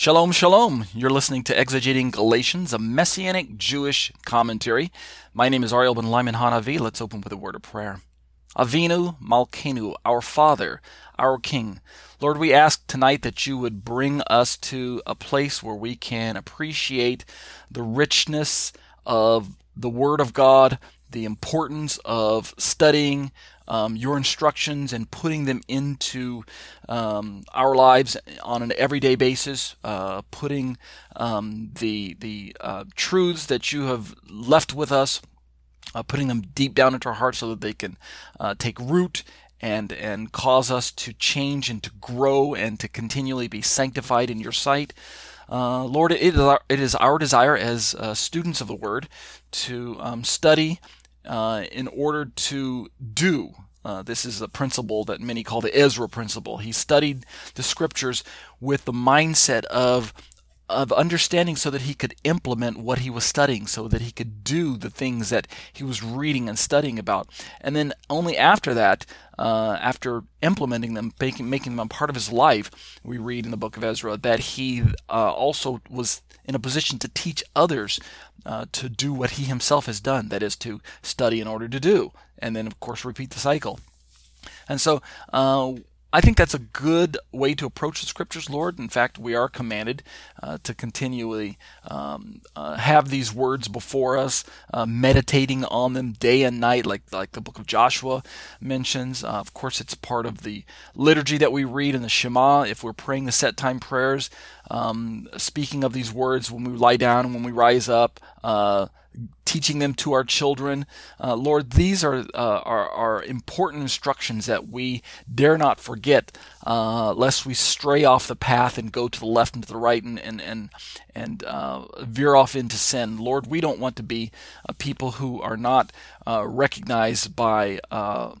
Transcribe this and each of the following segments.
Shalom, shalom. You're listening to Exegeting Galatians, a messianic Jewish commentary. My name is Ariel ben Lyman Hanavi. Let's open with a word of prayer. Avinu Malkenu, our Father, our King. Lord, we ask tonight that you would bring us to a place where we can appreciate the richness of the Word of God, the importance of studying um, your instructions and putting them into um, our lives on an everyday basis, uh, putting um, the the uh, truths that you have left with us, uh, putting them deep down into our hearts so that they can uh, take root and and cause us to change and to grow and to continually be sanctified in your sight. Uh, Lord, it is, our, it is our desire as uh, students of the Word to um, study uh, in order to do. Uh, this is a principle that many call the Ezra principle. He studied the scriptures with the mindset of of understanding so that he could implement what he was studying, so that he could do the things that he was reading and studying about. And then only after that, uh, after implementing them, making, making them a part of his life, we read in the book of Ezra that he uh, also was in a position to teach others uh, to do what he himself has done that is, to study in order to do, and then, of course, repeat the cycle. And so, uh, I think that's a good way to approach the scriptures, Lord. In fact, we are commanded uh, to continually um, uh, have these words before us, uh, meditating on them day and night, like like the book of Joshua mentions. Uh, of course, it's part of the liturgy that we read in the Shema. If we're praying the set time prayers, um, speaking of these words when we lie down and when we rise up, uh, teaching them to our children. Uh, Lord, these are, uh, are, are important instructions that we dare not forget, uh, lest we stray off the path and go to the left and to the right and and and, and uh, veer off into sin. Lord, we don't want to be people who are not uh, recognized by uh,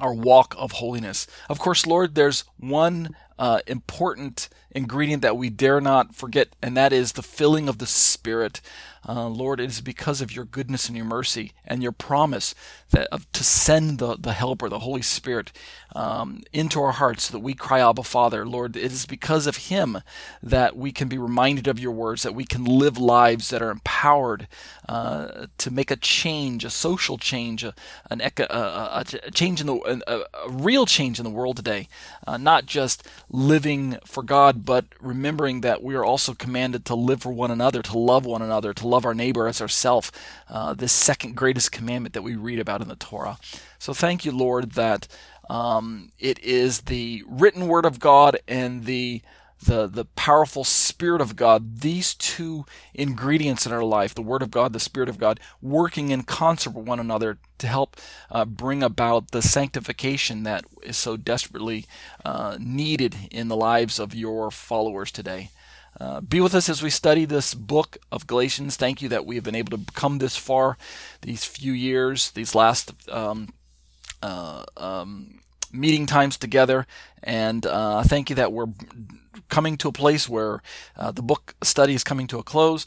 our walk of holiness. Of course, Lord, there's one uh, important ingredient that we dare not forget, and that is the filling of the Spirit. Uh, Lord, it is because of your goodness and your mercy and your promise that of, to send the, the Helper, the Holy Spirit, um, into our hearts so that we cry, Abba, Father. Lord, it is because of Him that we can be reminded of your words, that we can live lives that are empowered uh, to make a change, a social change, a, an a, a, change in the a, a, real change in the world today, uh, not just living for God, but remembering that we are also commanded to live for one another, to love one another, to love our neighbor as ourself. Uh, this second greatest commandment that we read about in the Torah. So thank you, Lord, that um, it is the written word of God and the the the powerful spirit of God these two ingredients in our life the word of God the spirit of God working in concert with one another to help uh, bring about the sanctification that is so desperately uh, needed in the lives of your followers today uh, be with us as we study this book of Galatians. Thank you that we have been able to come this far, these few years, these last um, uh, um, meeting times together. And uh, thank you that we're coming to a place where uh, the book study is coming to a close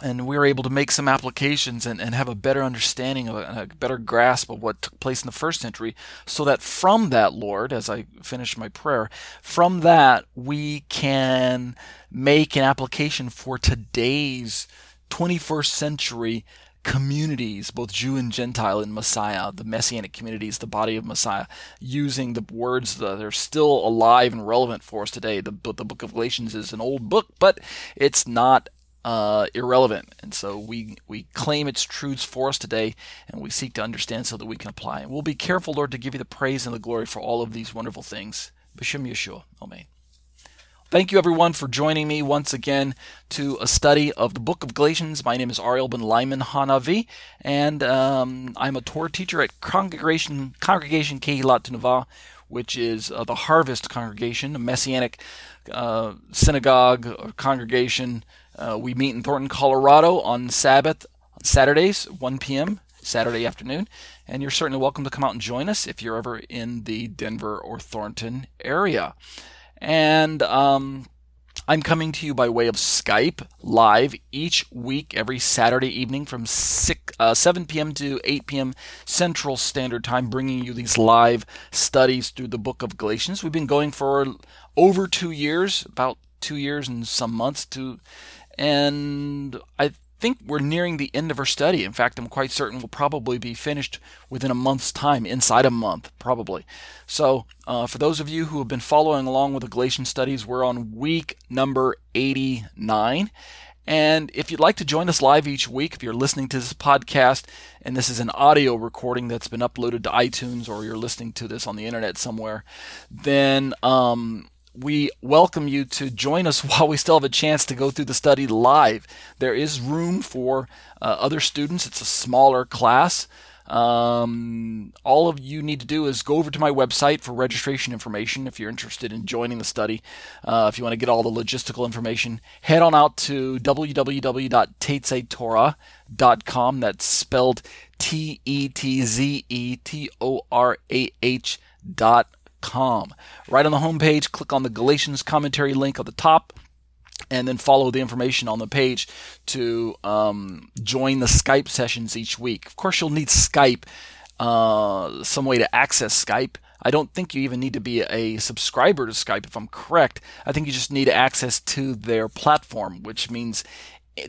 and we were able to make some applications and, and have a better understanding of a, a, better grasp of what took place in the first century so that from that lord as i finish my prayer from that we can make an application for today's 21st century communities, both Jew and Gentile in Messiah, the Messianic communities, the body of Messiah, using the words that are still alive and relevant for us today. The, the book of Galatians is an old book, but it's not uh, irrelevant. And so we, we claim its truths for us today, and we seek to understand so that we can apply. And we'll be careful, Lord, to give you the praise and the glory for all of these wonderful things. B'Shem Yeshua. Amen. Thank you, everyone, for joining me once again to a study of the book of Galatians. My name is Ariel Ben Lyman Hanavi, and um, I'm a Torah teacher at Congregation Congregation Kehilat Tenuvah, which is uh, the Harvest Congregation, a Messianic uh, synagogue congregation. Uh, we meet in Thornton, Colorado on Sabbath, Saturdays, 1 p.m. Saturday afternoon, and you're certainly welcome to come out and join us if you're ever in the Denver or Thornton area. And um, I'm coming to you by way of Skype live each week, every Saturday evening from 6, uh, 7 p.m. to 8 p.m. Central Standard Time, bringing you these live studies through the book of Galatians. We've been going for over two years, about two years and some months to, and I think we're nearing the end of our study. In fact, I'm quite certain we'll probably be finished within a month's time, inside a month, probably. So, uh, for those of you who have been following along with the Galatian studies, we're on week number 89. And if you'd like to join us live each week, if you're listening to this podcast and this is an audio recording that's been uploaded to iTunes or you're listening to this on the internet somewhere, then um, we welcome you to join us while we still have a chance to go through the study live. There is room for uh, other students, it's a smaller class. Um, all of you need to do is go over to my website for registration information if you're interested in joining the study. Uh, if you want to get all the logistical information, head on out to www.tetzetorah.com. That's spelled T E T Z E T O R A H dot com. Right on the homepage, click on the Galatians commentary link at the top, and then follow the information on the page to um, join the Skype sessions each week. Of course, you'll need Skype, uh, some way to access Skype. I don't think you even need to be a subscriber to Skype, if I'm correct. I think you just need access to their platform, which means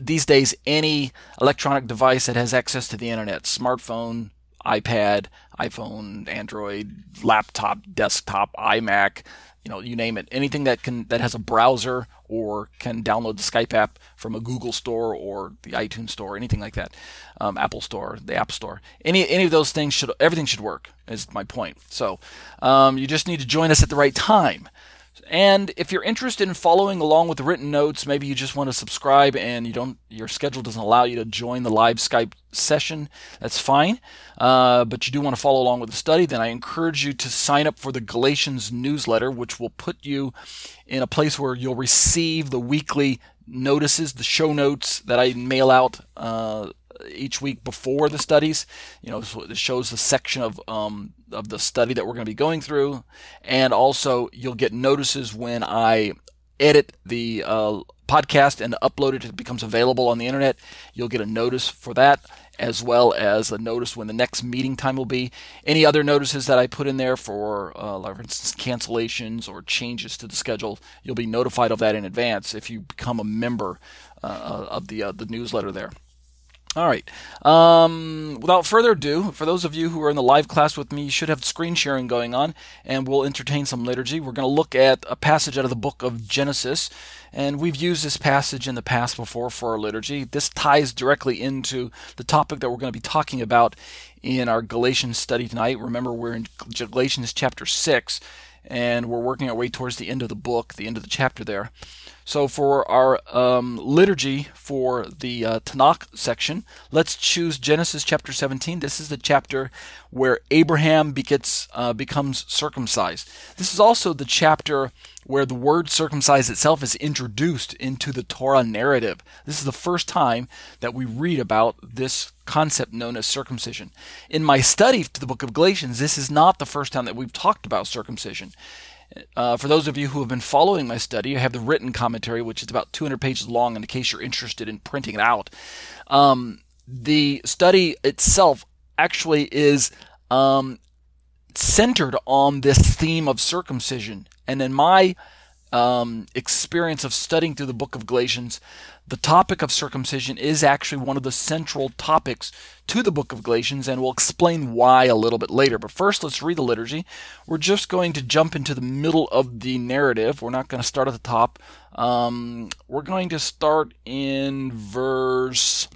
these days any electronic device that has access to the internet, smartphone, iPad, iPhone, Android, laptop, desktop, iMac, you know, you name it. Anything that can that has a browser or can download the Skype app from a Google store or the iTunes store, anything like that, um, Apple Store, the App Store. Any any of those things should everything should work. Is my point. So um, you just need to join us at the right time. And if you're interested in following along with the written notes, maybe you just want to subscribe and you don't, your schedule doesn't allow you to join the live Skype session. That's fine. Uh, but you do want to follow along with the study, then I encourage you to sign up for the Galatians newsletter, which will put you in a place where you'll receive the weekly notices, the show notes that I mail out uh, each week before the studies. You know, so it shows the section of um, of the study that we're going to be going through, and also you'll get notices when I edit the uh, podcast and upload it. It becomes available on the internet. You'll get a notice for that, as well as a notice when the next meeting time will be. Any other notices that I put in there for, uh, for instance, cancellations or changes to the schedule, you'll be notified of that in advance if you become a member uh, of the uh, the newsletter there. All right. Um, without further ado, for those of you who are in the live class with me, you should have screen sharing going on, and we'll entertain some liturgy. We're going to look at a passage out of the book of Genesis, and we've used this passage in the past before for our liturgy. This ties directly into the topic that we're going to be talking about in our Galatians study tonight. Remember, we're in Galatians chapter 6, and we're working our way towards the end of the book, the end of the chapter there. So for our um, liturgy for the uh, Tanakh section, let's choose Genesis chapter 17. This is the chapter where Abraham begets, uh, becomes circumcised. This is also the chapter where the word circumcised itself is introduced into the Torah narrative. This is the first time that we read about this concept known as circumcision. In my study to the book of Galatians, this is not the first time that we've talked about circumcision. Uh, for those of you who have been following my study, I have the written commentary, which is about 200 pages long, in case you're interested in printing it out. Um, the study itself actually is um, centered on this theme of circumcision. And in my um, experience of studying through the book of Galatians, the topic of circumcision is actually one of the central topics to the book of Galatians, and we'll explain why a little bit later. But first, let's read the liturgy. We're just going to jump into the middle of the narrative. We're not going to start at the top. Um, we're going to start in verse.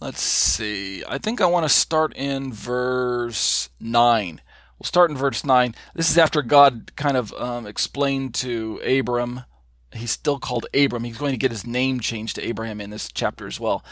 Let's see. I think I want to start in verse 9. We'll start in verse 9. This is after God kind of um, explained to Abram. He's still called Abram. He's going to get his name changed to Abraham in this chapter as well.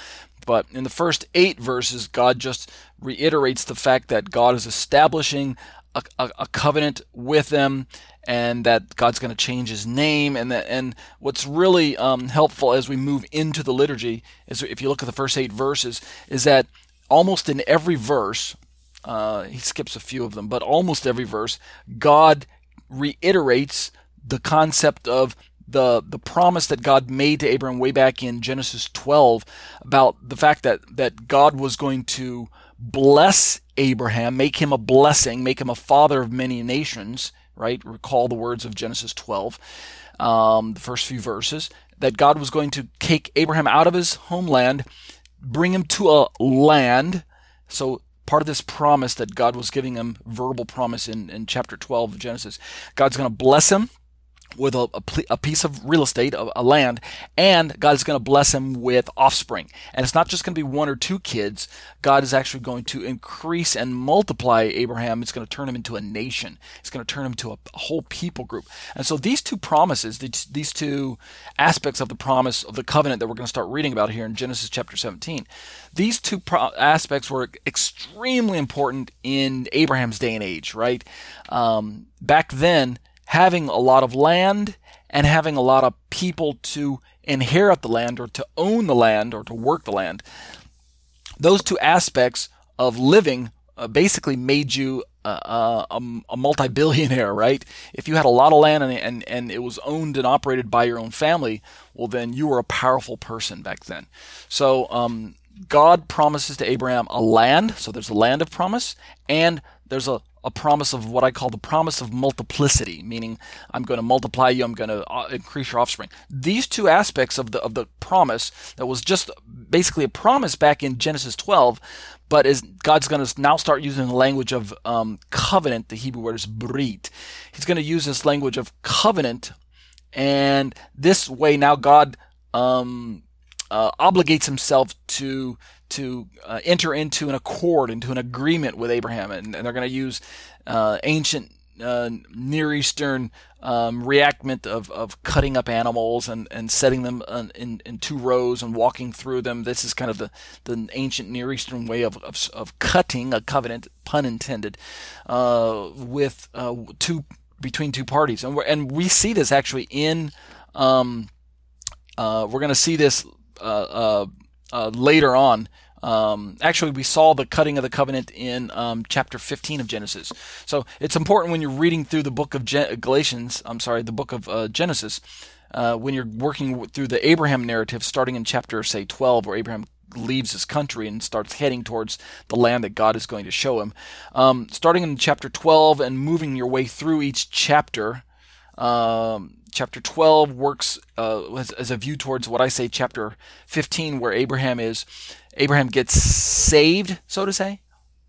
But in the first eight verses, God just reiterates the fact that God is establishing a, a, a covenant with them and that God's going to change his name. And that, and what's really um, helpful as we move into the liturgy is if you look at the first eight verses, is that almost in every verse, uh, he skips a few of them, but almost every verse, God reiterates the concept of the the promise that God made to Abraham way back in Genesis 12 about the fact that that God was going to bless Abraham, make him a blessing, make him a father of many nations. Right? Recall the words of Genesis 12, um, the first few verses. That God was going to take Abraham out of his homeland, bring him to a land. So part of this promise that God was giving him, verbal promise in, in chapter 12 of Genesis. God's going to bless him with a, a, a, piece of real estate, a, a land, and God is going to bless him with offspring. And it's not just going to be one or two kids. God is actually going to increase and multiply Abraham. It's going to turn him into a nation. It's going to turn him to a, whole people group. And so these two promises, these, these two aspects of the promise of the covenant that we're going to start reading about here in Genesis chapter 17, these two pro- aspects were extremely important in Abraham's day and age, right? Um, back then, having a lot of land and having a lot of people to inherit the land or to own the land or to work the land. Those two aspects of living uh, basically made you uh, a, a multi-billionaire, right? If you had a lot of land and, and, and it was owned and operated by your own family, well, then you were a powerful person back then. So um, God promises to Abraham a land, so there's a land of promise, and there's a a promise of what I call the promise of multiplicity, meaning I'm going to multiply you, I'm going to uh, increase your offspring. These two aspects of the of the promise that was just basically a promise back in Genesis 12, but is God's going to now start using the language of um, covenant. The Hebrew word is brit. He's going to use this language of covenant, and this way now God um, uh, obligates himself to to uh, enter into an accord, into an agreement with Abraham, and, and they're going to use uh, ancient uh, Near Eastern um, reactment of, of cutting up animals and, and setting them in, in two rows and walking through them. This is kind of the, the ancient Near Eastern way of, of, of cutting a covenant, pun intended, uh, with uh, two between two parties, and and we see this actually in. Um, uh, we're going to see this uh, later on. Um, actually, we saw the cutting of the covenant in um, chapter 15 of Genesis. So it's important when you're reading through the book of Galatians, I'm sorry, the book of uh, Genesis, uh, when you're working through the Abraham narrative, starting in chapter, say, 12, where Abraham leaves his country and starts heading towards the land that God is going to show him. Um, starting in chapter 12 and moving your way through each chapter, um, chapter 12 works uh, as, as, a view towards what I say chapter 15, where Abraham is. Abraham gets saved, so to say,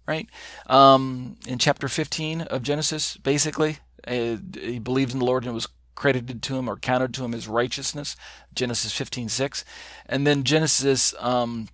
right? Um, in chapter 15 of Genesis, basically, uh, he believed in the Lord and it was credited to him or counted to him as righteousness. Genesis 15:6, and then Genesis um,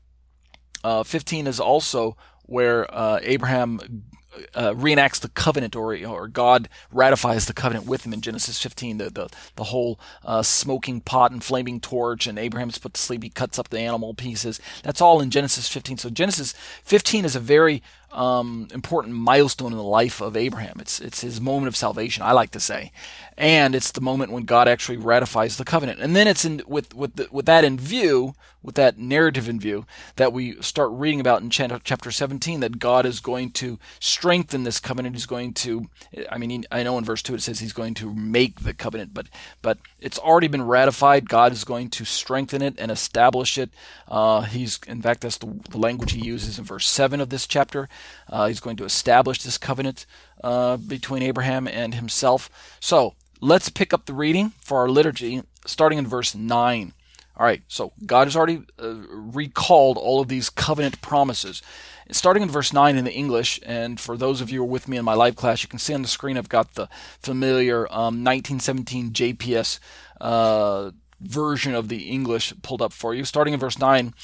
uh, 15 is also where uh, Abraham uh, reenacts the covenant, or or God ratifies the covenant with him in Genesis 15. The the, the whole uh, smoking pot and flaming torch, and Abraham's put to sleep. He cuts up the animal pieces. That's all in Genesis 15. So Genesis 15 is a very um, important milestone in the life of Abraham. It's it's his moment of salvation, I like to say, and it's the moment when God actually ratifies the covenant. And then it's in with with the, with that in view, with that narrative in view, that we start reading about in chapter 17 that God is going to strengthen this covenant. He's going to, I mean, I know in verse two it says He's going to make the covenant, but but it's already been ratified. God is going to strengthen it and establish it. Uh, he's in fact that's the, the language He uses in verse seven of this chapter. Uh, he's going to establish this covenant uh, between Abraham and himself. So let's pick up the reading for our liturgy, starting in verse 9. All right, so God has already uh, recalled all of these covenant promises. Starting in verse 9 in the English, and for those of you who are with me in my live class, you can see on the screen I've got the familiar um, 1917 JPS uh, version of the English pulled up for you. Starting in verse 9,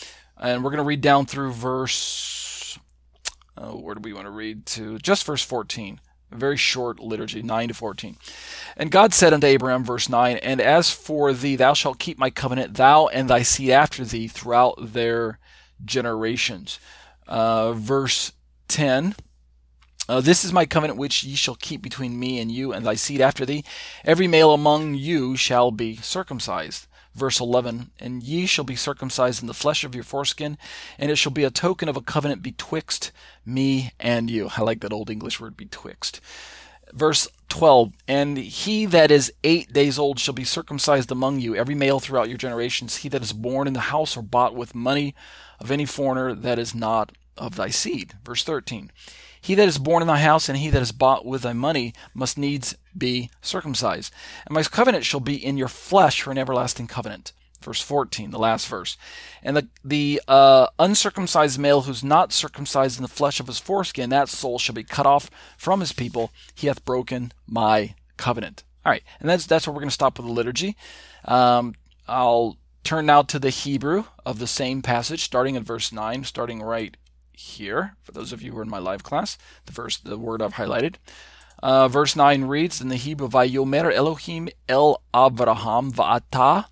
and we're going to read down through verse. Oh, where do we want to read to? Just verse 14 a very short liturgy, 9 to 14. And God said unto Abraham, verse 9, And as for thee, thou shalt keep my covenant, thou and thy seed after thee throughout their generations. Uh, verse 10. Uh, this is my covenant which ye shall keep between me and you and thy seed after thee. Every male among you shall be circumcised verse 11 And ye shall be circumcised in the flesh of your foreskin, and it shall be a token of a covenant betwixt me and you. I like that old English word, betwixt. Verse 12 And he that is eight days old shall be circumcised among you, every male throughout your generations, he that is born in the house or bought with money of any foreigner that is not of thy seed. Verse 13 he that is born in thy house and he that is bought with thy money must needs be circumcised. And my covenant shall be in your flesh for an everlasting covenant. Verse 14, the last verse. And the, the uh, uncircumcised male who's not circumcised in the flesh of his foreskin, that soul shall be cut off from his people. He hath broken my covenant. All right, and that's that's where we're going to stop with the liturgy. Um, I'll turn now to the Hebrew of the same passage, starting in verse 9, starting right here, for those of you who are in my live class, the verse, the word I've highlighted. Uh, verse 9 reads in the Hebrew, Vayomer Elohim el Avraham va'ata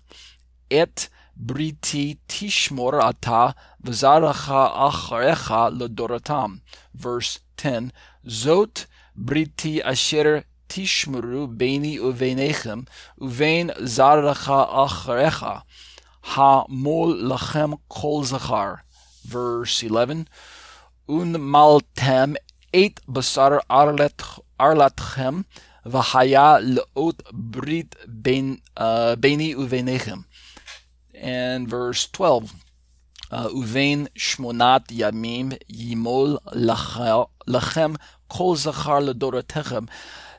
et briti tishmor ata v'zaracha acharecha ledoratam. Verse 10, Zot briti asher tishmuru beini uvenechem uvein zaracha acharecha ha mol lachem kol zachar. Verse 11, un maltem et basar arlatchem v'haya leot brit ben, uh, beni uvenechem. And verse 12, uh, uvein shmonat yamim yimol lachem kol zachar ledorotechem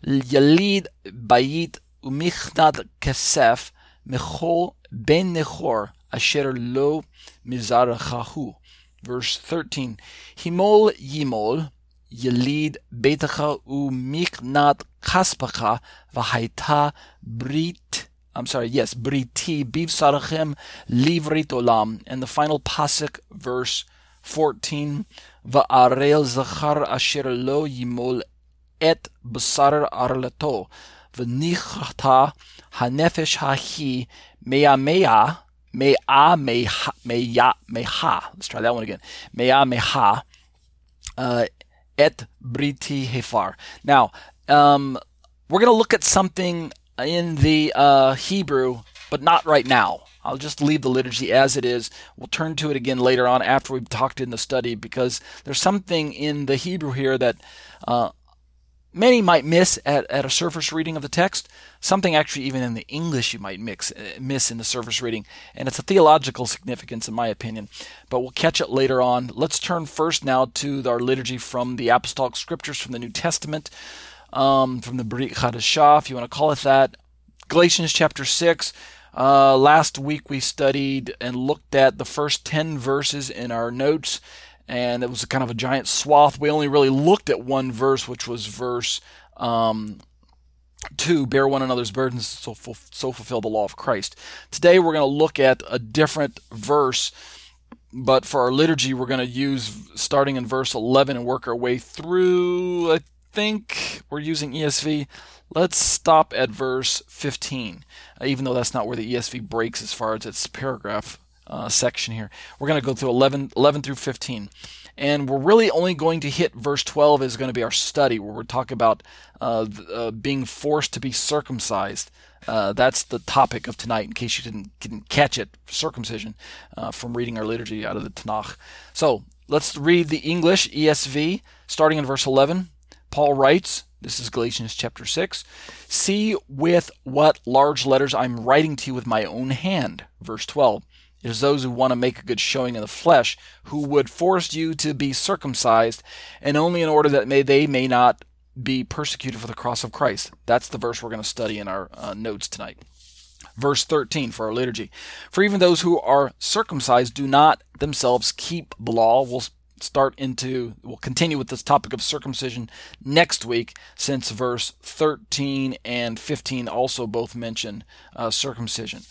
yalid bayit umichnat kesef mechol ben nechor asher lo mizarachahu verse 13. Himol yimol, yelid betacha u miknat kaspacha vahaita brit. I'm sorry, yes, briti bivsarachem livrit olam. And the final pasuk, verse 14. Va'arel zachar asher lo yimol et basar arlato. V'nichata hanefesh hahi mea mea Me'a meha, meya, meha. Let's try that one again. Me'a meha. Uh, et briti hefar. Now, um, we're going to look at something in the uh, Hebrew, but not right now. I'll just leave the liturgy as it is. We'll turn to it again later on after we've talked in the study because there's something in the Hebrew here that uh, many might miss at, at a surface reading of the text, something actually even in the English you might mix, uh, miss in the surface reading, and it's a theological significance in my opinion, but we'll catch it later on. Let's turn first now to our liturgy from the Apostolic Scriptures from the New Testament, um, from the Brit Chadashah, if you want to call it that. Galatians chapter 6. Uh, last week we studied and looked at the first 10 verses in our notes and it was kind of a giant swath. We only really looked at one verse, which was verse um, 2 bear one another's burdens, so, so fulfill the law of Christ. Today we're going to look at a different verse, but for our liturgy, we're going to use starting in verse 11 and work our way through. I think we're using ESV. Let's stop at verse 15, uh, even though that's not where the ESV breaks as far as its paragraph uh, section here. We're going to go through 11, 11 through 15. And we're really only going to hit verse 12 is going to be our study, where we're talking about uh, uh, being forced to be circumcised. Uh, that's the topic of tonight, in case you didn't, didn't catch it, circumcision, uh, from reading our liturgy out of the Tanakh. So let's read the English ESV, starting in verse 11. Paul writes, this is Galatians chapter 6. See with what large letters I'm writing to you with my own hand. Verse 12. It is those who want to make a good showing in the flesh who would force you to be circumcised, and only in order that may, they may not be persecuted for the cross of Christ. That's the verse we're going to study in our uh, notes tonight. Verse 13 for our liturgy. For even those who are circumcised do not themselves keep the law. We'll start into, we'll continue with this topic of circumcision next week, since verse 13 and 15 also both mention uh, circumcision.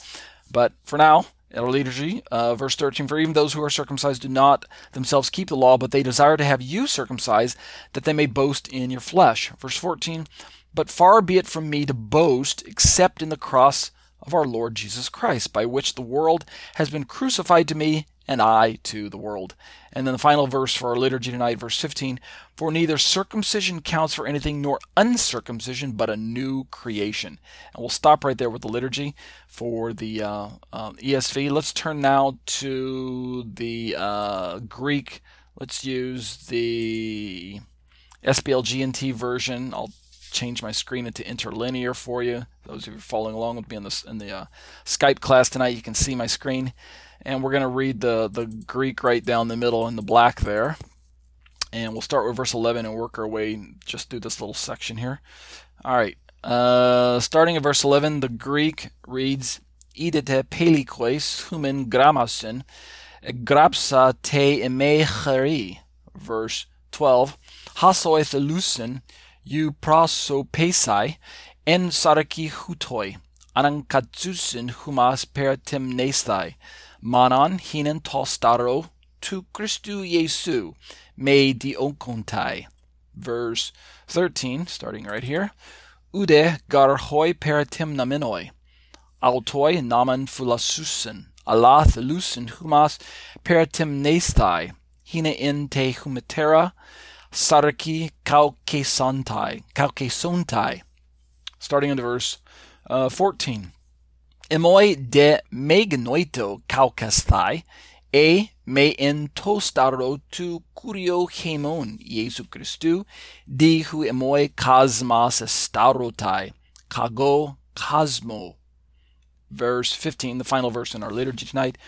But for now, liturgy, uh, verse 13, for even those who are circumcised do not themselves keep the law, but they desire to have you circumcised, that they may boast in your flesh. Verse 14, but far be it from me to boast except in the cross of our Lord Jesus Christ, by which the world has been crucified to me and I to the world. And then the final verse for our liturgy tonight, verse 15 For neither circumcision counts for anything nor uncircumcision, but a new creation. And we'll stop right there with the liturgy for the uh, uh, ESV. Let's turn now to the uh, Greek. Let's use the SBL version. I'll change my screen into interlinear for you. Those of you following along with me in the, in the uh, Skype class tonight, you can see my screen. And we're going to read the, the Greek right down the middle in the black there. And we'll start with verse 11 and work our way just through this little section here. All right. Uh, starting at verse 11, the Greek reads, Idete pelikos humen gramasin, grapsa te emecheri. Verse 12, hasoeth elusin, you prosopesai, en saraki hutoi, anankatsusin humas per temnestai, manan hinen tostaro tu Christu Jesu. Me dionkontai. Verse 13, starting right here. Ude garhoi peritim naminoi, autoi naman fulasusen, alath lusen humas peritim nestai, hina in te humitera, sarki kaukesontai, kaukesontai. Starting in the verse uh, 14 emoi de megnoito kaukasthai, e me en tostaro tu kurio hemon Jesu Christu, di hu emoi kosmas estarotai, kago cosmo. Verse 15, the final verse in our liturgy tonight.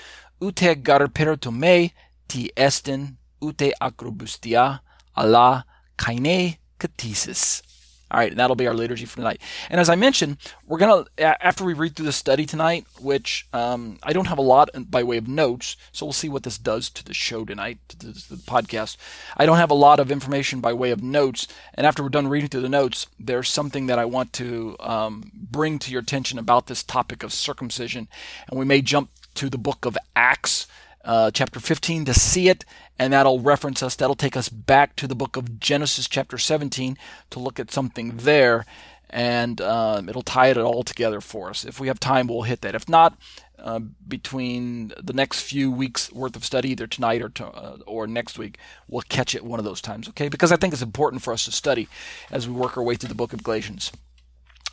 Ute garperto me ti estin ute acrobustia ala kaine katisis. All right, that'll be our liturgy for tonight. And as I mentioned, we're to, after we read through the study tonight, which um, I don't have a lot by way of notes, so we'll see what this does to the show tonight, to the, to the, podcast. I don't have a lot of information by way of notes. And after we're done reading through the notes, there's something that I want to um, bring to your attention about this topic of circumcision. And we may jump to the book of Acts uh, chapter 15 to see it, and that'll reference us, that'll take us back to the book of Genesis, chapter 17, to look at something there, and uh, it'll tie it all together for us. If we have time, we'll hit that. If not, uh, between the next few weeks worth of study, either tonight or to, uh, or next week, we'll catch it one of those times, okay? Because I think it's important for us to study as we work our way through the book of Galatians.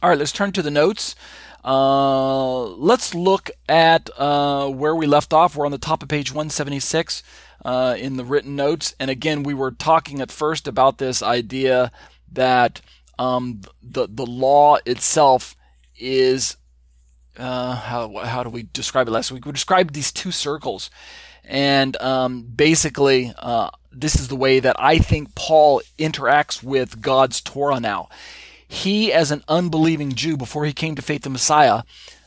All right, let's turn to the notes. Uh, let's look at uh, where we left off. We're on the top of page 176 uh, in the written notes. And again, we were talking at first about this idea that um, the, the law itself is. Uh, how, how do we describe it last week? We described these two circles. And um, basically, uh, this is the way that I think Paul interacts with God's Torah now he, as an unbelieving Jew before he came to faith in Messiah,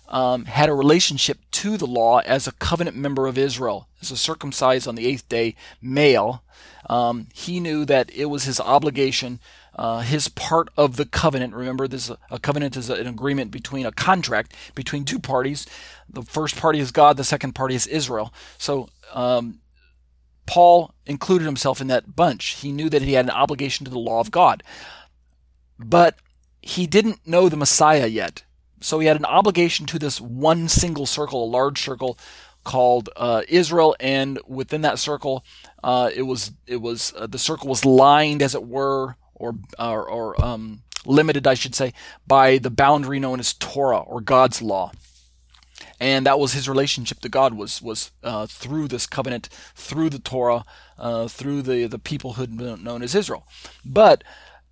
um, had a relationship to the law as a covenant member of Israel, as a circumcised on the eighth day male. Um, he knew that it was his obligation, uh, his part of the covenant. Remember, this a covenant is an agreement between a contract between two parties. The first party is God, the second party is Israel. So um, Paul included himself in that bunch. He knew that he had an obligation to the law of God. But he didn't know the Messiah yet. So he had an obligation to this one single circle, a large circle called uh, Israel, and within that circle, uh, it was it was uh, the circle was lined, as it were, or or, or um, limited, I should say, by the boundary known as Torah or God's law, and that was his relationship to God was was uh, through this covenant, through the Torah, uh, through the the peoplehood known as Israel, but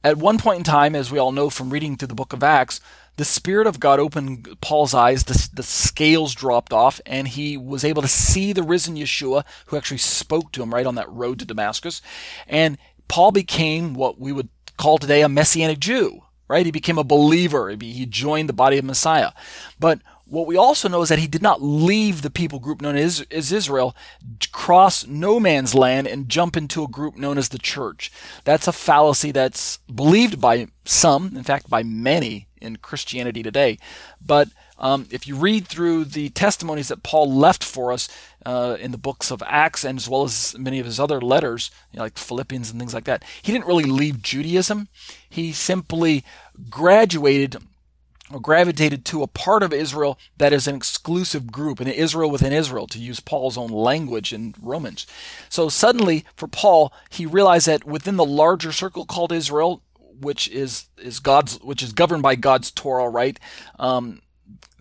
at one point in time, as we all know from reading through the book of Acts, the Spirit of God opened Paul's eyes, the, the scales dropped off, and he was able to see the risen Yeshua, who actually spoke to him right on that road to Damascus. And Paul became what we would call today a Messianic Jew, right? He became a believer. He joined the body of Messiah. But what we also know is that he did not leave the people group known as, Israel, cross no man's land, and jump into a group known as the church. That's a fallacy that's believed by some, in fact, by many in Christianity today. But um, if you read through the testimonies that Paul left for us uh, in the books of Acts and as well as many of his other letters, you know, like Philippians and things like that, he didn't really leave Judaism. He simply graduated gravitated to a part of Israel that is an exclusive group, an Israel within Israel, to use Paul's own language in Romans. So suddenly, for Paul, he realized that within the larger circle called Israel, which is is God's, which is governed by God's Torah, right? Um,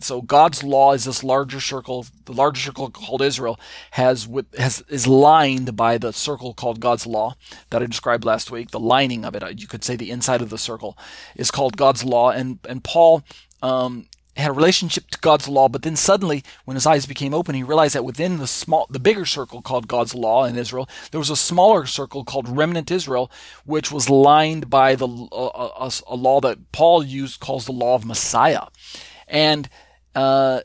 so God's law is this larger circle. The larger circle called Israel has with has is lined by the circle called God's law that I described last week. The lining of it, you could say, the inside of the circle is called God's law. And and Paul um, had a relationship to God's law, but then suddenly, when his eyes became open, he realized that within the small, the bigger circle called God's law in Israel, there was a smaller circle called remnant Israel, which was lined by the uh, a, a law that Paul used calls the law of Messiah, and uh,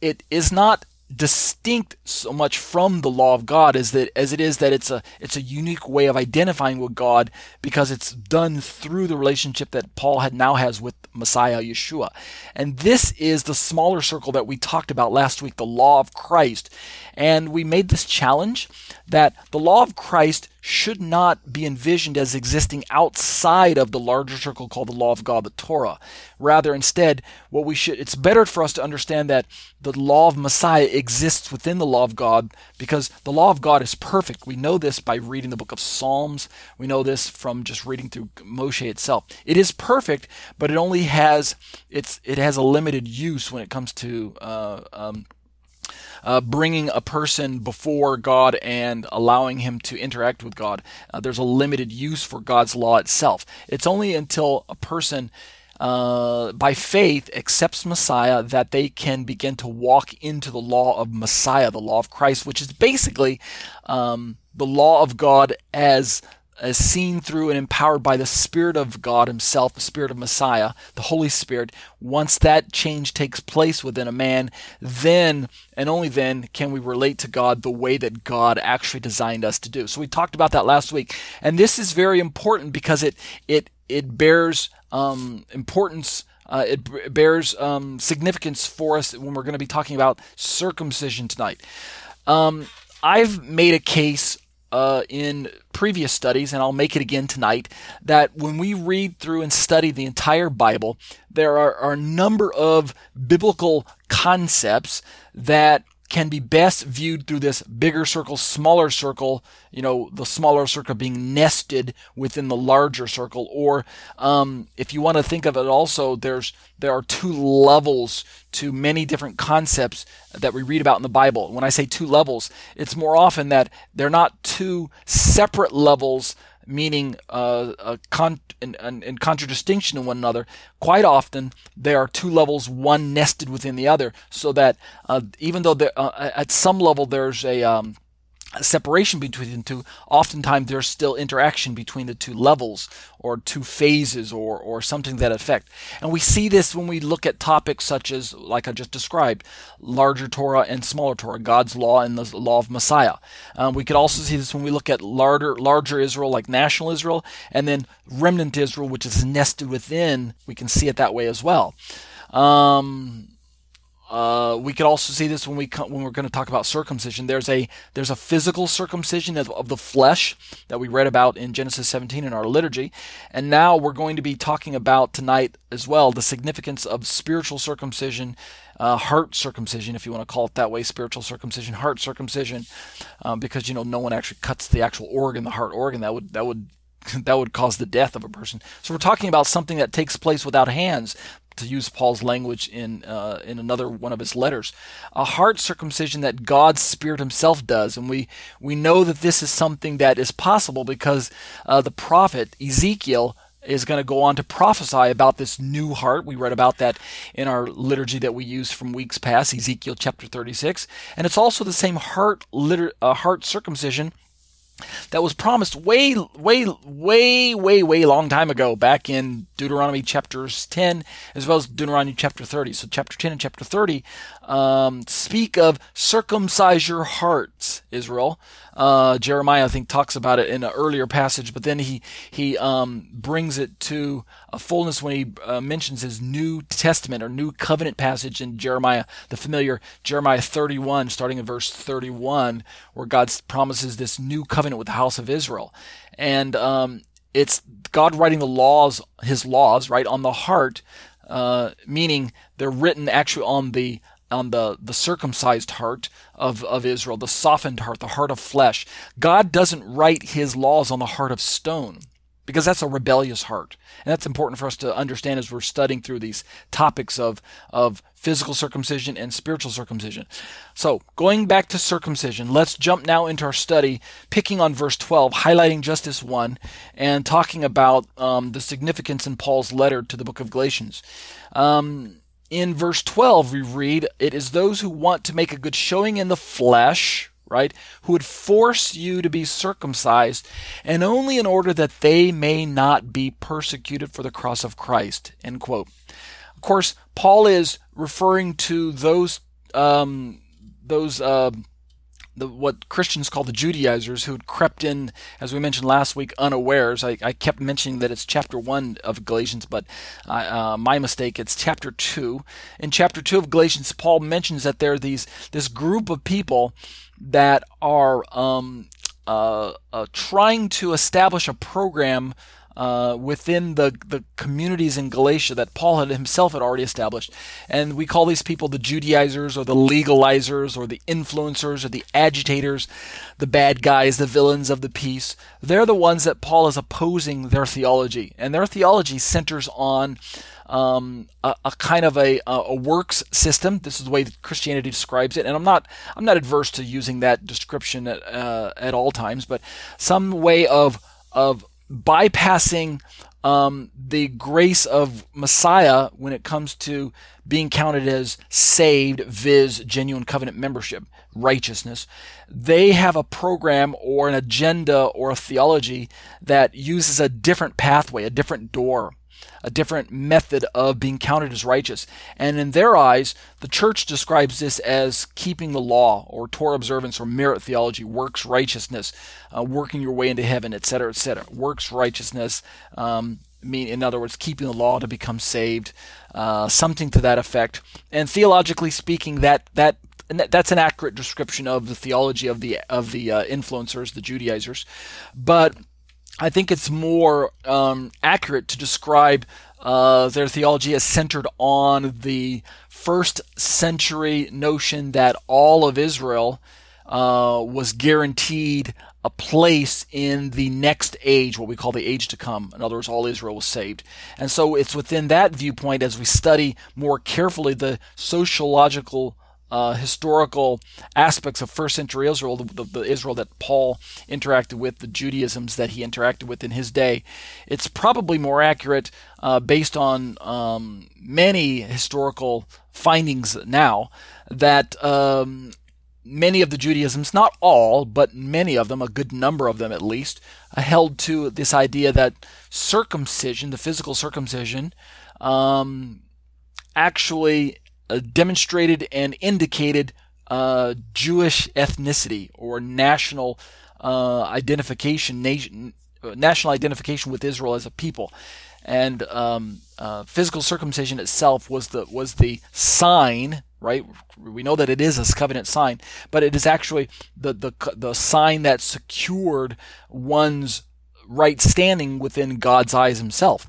it is not distinct so much from the law of God as that as it is that it's a it's a unique way of identifying with God because it's done through the relationship that Paul had now has with Messiah Yeshua. And this is the smaller circle that we talked about last week, the law of Christ. And we made this challenge that the law of Christ should not be envisioned as existing outside of the larger circle called the law of God, the Torah. Rather, instead, what we should, it's better for us to understand that the law of Messiah exists within the law of God because the law of God is perfect. We know this by reading the book of Psalms. We know this from just reading through Moshe itself. It is perfect, but it only has, it's, it has a limited use when it comes to, uh, um, uh, bringing a person before God and allowing him to interact with God. Uh, there's a limited use for God's law itself. It's only until a person uh, by faith accepts Messiah that they can begin to walk into the law of Messiah, the law of Christ, which is basically um, the law of God as as seen through and empowered by the Spirit of God Himself, the Spirit of Messiah, the Holy Spirit, once that change takes place within a man, then and only then can we relate to God the way that God actually designed us to do. So we talked about that last week, and this is very important because it it it bears um, importance. Uh, it bears um, significance for us when we're going to be talking about circumcision tonight. Um, I've made a case uh, in previous studies, and I'll make it again tonight, that when we read through and study the entire Bible, there are, are a number of biblical concepts that can be best viewed through this bigger circle, smaller circle, you know, the smaller circle being nested within the larger circle. Or um, if you want to think of it also, there's there are two levels to many different concepts that we read about in the Bible. When I say two levels, it's more often that they're not two separate levels meaning uh, con- in, in, in, contradistinction to one another, quite often there are two levels, one nested within the other, so that uh, even though there, uh, at some level there's a um, separation between the two, oftentimes there's still interaction between the two levels or two phases or, or something that effect. And we see this when we look at topics such as, like I just described, larger Torah and smaller Torah, God's law and the law of Messiah. Um, we could also see this when we look at larger, larger Israel, like national Israel, and then remnant Israel, which is nested within. We can see it that way as well. Um, uh, we could also see this when we come, when we're going to talk about circumcision. There's a there's a physical circumcision of, of, the flesh that we read about in Genesis 17 in our liturgy, and now we're going to be talking about tonight as well the significance of spiritual circumcision, uh, heart circumcision, if you want to call it that way, spiritual circumcision, heart circumcision, um, because you know no one actually cuts the actual organ, the heart organ. That would that would that would cause the death of a person. So we're talking about something that takes place without hands, to use Paul's language in uh, in another one of his letters, a heart circumcision that God's Spirit Himself does, and we we know that this is something that is possible because uh, the prophet Ezekiel is going to go on to prophesy about this new heart. We read about that in our liturgy that we used from weeks past, Ezekiel chapter 36, and it's also the same heart uh, heart circumcision that was promised way, way, way, way, way long time ago, back in Deuteronomy chapters 10 as well as Deuteronomy chapter 30. So, chapter 10 and chapter 30 um, speak of circumcise your hearts, Israel. Uh, Jeremiah, I think, talks about it in an earlier passage, but then he he um, brings it to a fullness when he uh, mentions his New Testament or New Covenant passage in Jeremiah, the familiar Jeremiah 31, starting in verse 31, where God promises this new covenant with the house of Israel, and um, it's God writing the laws, His laws, right on the heart, uh, meaning they're written actually on the on the, the circumcised heart of, of Israel, the softened heart, the heart of flesh. God doesn't write his laws on the heart of stone because that's a rebellious heart. And that's important for us to understand as we're studying through these topics of, of physical circumcision and spiritual circumcision. So, going back to circumcision, let's jump now into our study, picking on verse 12, highlighting just this one, and talking about um, the significance in Paul's letter to the book of Galatians. Um, in verse 12, we read, It is those who want to make a good showing in the flesh, right, who would force you to be circumcised, and only in order that they may not be persecuted for the cross of Christ. End quote. Of course, Paul is referring to those um, those uh, the what Christians call the Judaizers who had crept in, as we mentioned last week, unawares. I, I kept mentioning that it's chapter one of Galatians, but uh, my mistake. It's chapter two. In chapter two of Galatians, Paul mentions that there are these this group of people that are um, uh, uh, trying to establish a program uh, within the, the communities in Galatia that Paul had himself had already established. And we call these people the Judaizers or the legalizers or the influencers or the agitators, the bad guys, the villains of the piece. They're the ones that Paul is opposing their theology. And their theology centers on um, a, a, kind of a, a works system. This is the way Christianity describes it, and I'm not I'm not adverse to using that description at, uh, at all times, but some way of of bypassing um, the grace of Messiah when it comes to being counted as saved, viz., genuine covenant membership, righteousness. They have a program or an agenda or a theology that uses a different pathway, a different door a different method of being counted as righteous. And in their eyes, the church describes this as keeping the law or Torah observance or merit theology, works righteousness, uh, working your way into heaven, etc., etc. Works righteousness, um, mean in other words, keeping the law to become saved, uh, something to that effect. And theologically speaking, that that that's an accurate description of the theology of the of the uh, influencers, the Judaizers, but I think it's more um, accurate to describe uh, their theology as centered on the first century notion that all of Israel uh, was guaranteed a place in the next age, what we call the age to come. In other words, all Israel was saved. And so it's within that viewpoint as we study more carefully the sociological uh, historical aspects of first century Israel, the, the, Israel that Paul interacted with, the Judaisms that he interacted with in his day, it's probably more accurate uh, based on um, many historical findings now that um, many of the Judaisms, not all, but many of them, a good number of them at least, held to this idea that circumcision, the physical circumcision, um, actually demonstrated and indicated uh, Jewish ethnicity or national uh, identification, nation, uh, national identification with Israel as a people, and um, uh, physical circumcision itself was the was the sign. Right, we know that it is a covenant sign, but it is actually the the the sign that secured one's right standing within God's eyes Himself.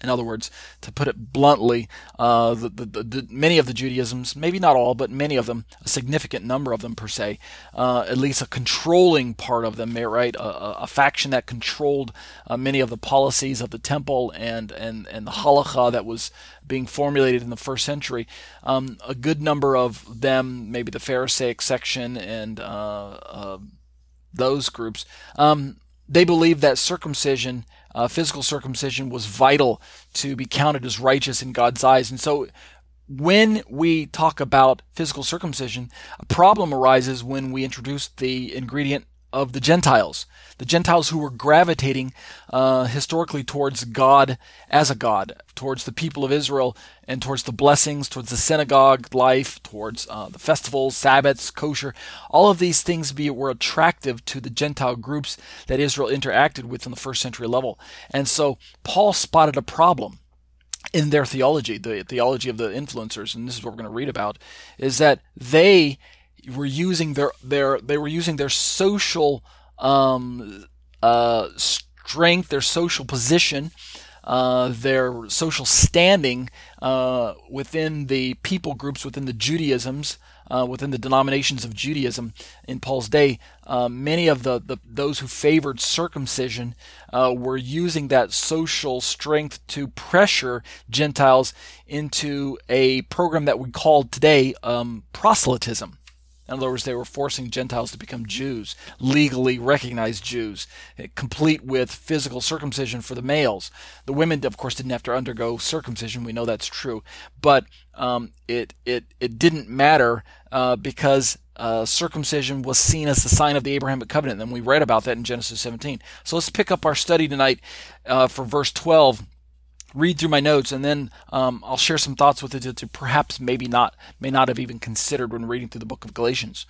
In other words, to put it bluntly, uh, the, the, the, many of the Judaisms, maybe not all, but many of them, a significant number of them per se, uh, at least a controlling part of them, right? A, a faction that controlled uh, many of the policies of the temple and, and, and the halakha that was being formulated in the first century. Um, a good number of them, maybe the Pharisaic section and uh, uh, those groups, um, they believed that circumcision uh, physical circumcision was vital to be counted as righteous in God's eyes. And so when we talk about physical circumcision, a problem arises when we introduce the ingredient of the Gentiles, the Gentiles who were gravitating uh, historically towards God as a God, towards the people of Israel, and towards the blessings, towards the synagogue life, towards uh, the festivals, Sabbaths, kosher. All of these things be, were attractive to the Gentile groups that Israel interacted with in the first century level. And so Paul spotted a problem in their theology, the theology of the influencers, and this is what we're going to read about, is that they were using their their they were using their social um, uh, strength, their social position, uh, their social standing uh, within the people groups, within the Judaisms, uh, within the denominations of Judaism in Paul's day. Uh, many of the, the, those who favored circumcision uh, were using that social strength to pressure Gentiles into a program that we call today um, proselytism. In other words, they were forcing Gentiles to become Jews, legally recognized Jews, eh, complete with physical circumcision for the males. The women, of course, didn't have to undergo circumcision. We know that's true, but um, it it it didn't matter uh, because uh, circumcision was seen as the sign of the Abrahamic covenant, and we read about that in Genesis 17. So let's pick up our study tonight uh, for verse 12 read through my notes and then um, I'll share some thoughts with you to perhaps maybe not may not have even considered when reading through the book of Galatians.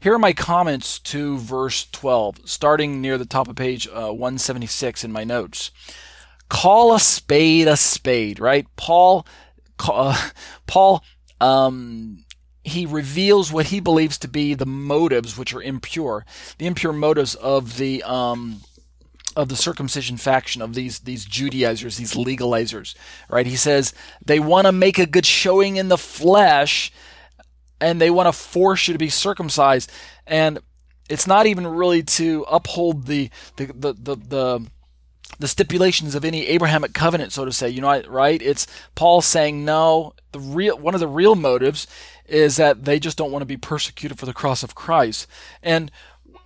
Here are my comments to verse 12, starting near the top of page uh, 176 in my notes. Call a spade a spade, right? Paul, uh, Paul, um, he reveals what he believes to be the motives which are impure, the impure motives of the um, of the circumcision faction of these these Judaizers, these legalizers, right? He says they want to make a good showing in the flesh, and they want to force you to be circumcised, and it's not even really to uphold the the the the, the the stipulations of any Abrahamic covenant, so to say, you know, right? It's Paul saying no. The real one of the real motives is that they just don't want to be persecuted for the cross of Christ, and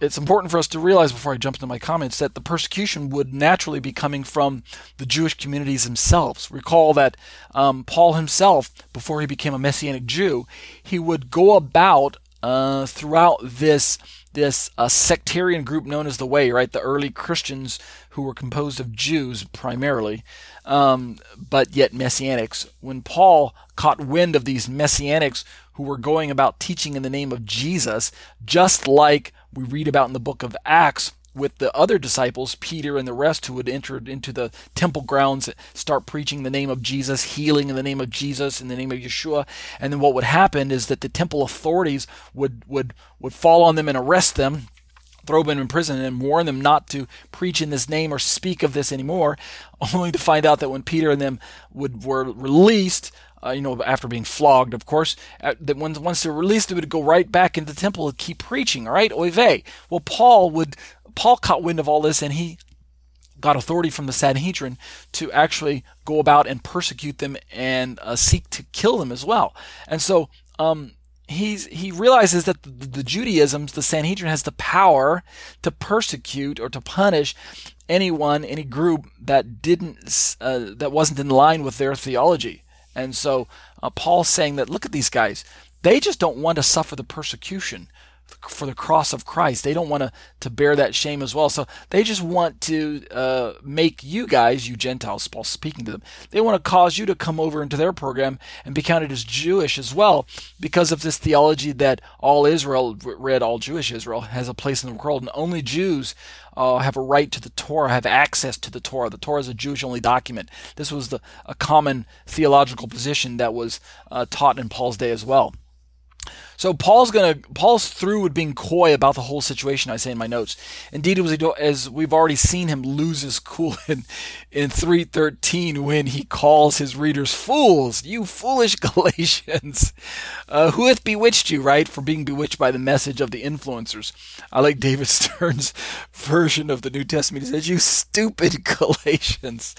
it's important for us to realize before I jump into my comments that the persecution would naturally be coming from the Jewish communities themselves. Recall that um, Paul himself, before he became a Messianic Jew, he would go about uh, throughout this this uh, sectarian group known as the Way, right? The early Christians who were composed of Jews primarily, um, but yet Messianics. When Paul caught wind of these Messianics who were going about teaching in the name of Jesus, just like we read about in the book of Acts with the other disciples, Peter and the rest, who would enter into the temple grounds, start preaching the name of Jesus, healing in the name of Jesus, in the name of Yeshua. And then what would happen is that the temple authorities would would would fall on them and arrest them, throw them in prison, and warn them not to preach in this name or speak of this anymore. Only to find out that when Peter and them would were released, uh, you know, after being flogged, of course, uh, that when, once they're released, they would go right back into the temple and keep preaching, all right? Oy vey. Well, Paul would, Paul caught wind of all this and he got authority from the Sanhedrin to actually go about and persecute them and uh, seek to kill them as well. And so, um, he's he realizes that the, the, the Sanhedrin has the power to persecute or to punish anyone, any group that didn't uh, that wasn't in line with their theology. And so uh, Paul's saying that look at these guys. They just don't want to suffer the persecution for the cross of Christ. They don't want to, to bear that shame as well. So they just want to uh, make you guys, you Gentiles, Paul speaking to them, they want to cause you to come over into their program and be counted as Jewish as well because of this theology that all Israel, read all Jewish Israel, has a place in the world and only Jews uh, have a right to the Torah, have access to the Torah. The Torah is a Jewish only document. This was the, a common theological position that was uh, taught in Paul's day as well. So Paul's gonna Paul's through with being coy about the whole situation. I say in my notes. Indeed, it was as we've already seen him lose his cool in in three thirteen when he calls his readers fools. You foolish Galatians, uh, who hath bewitched you? Right for being bewitched by the message of the influencers. I like David Stern's version of the New Testament. He says, "You stupid Galatians."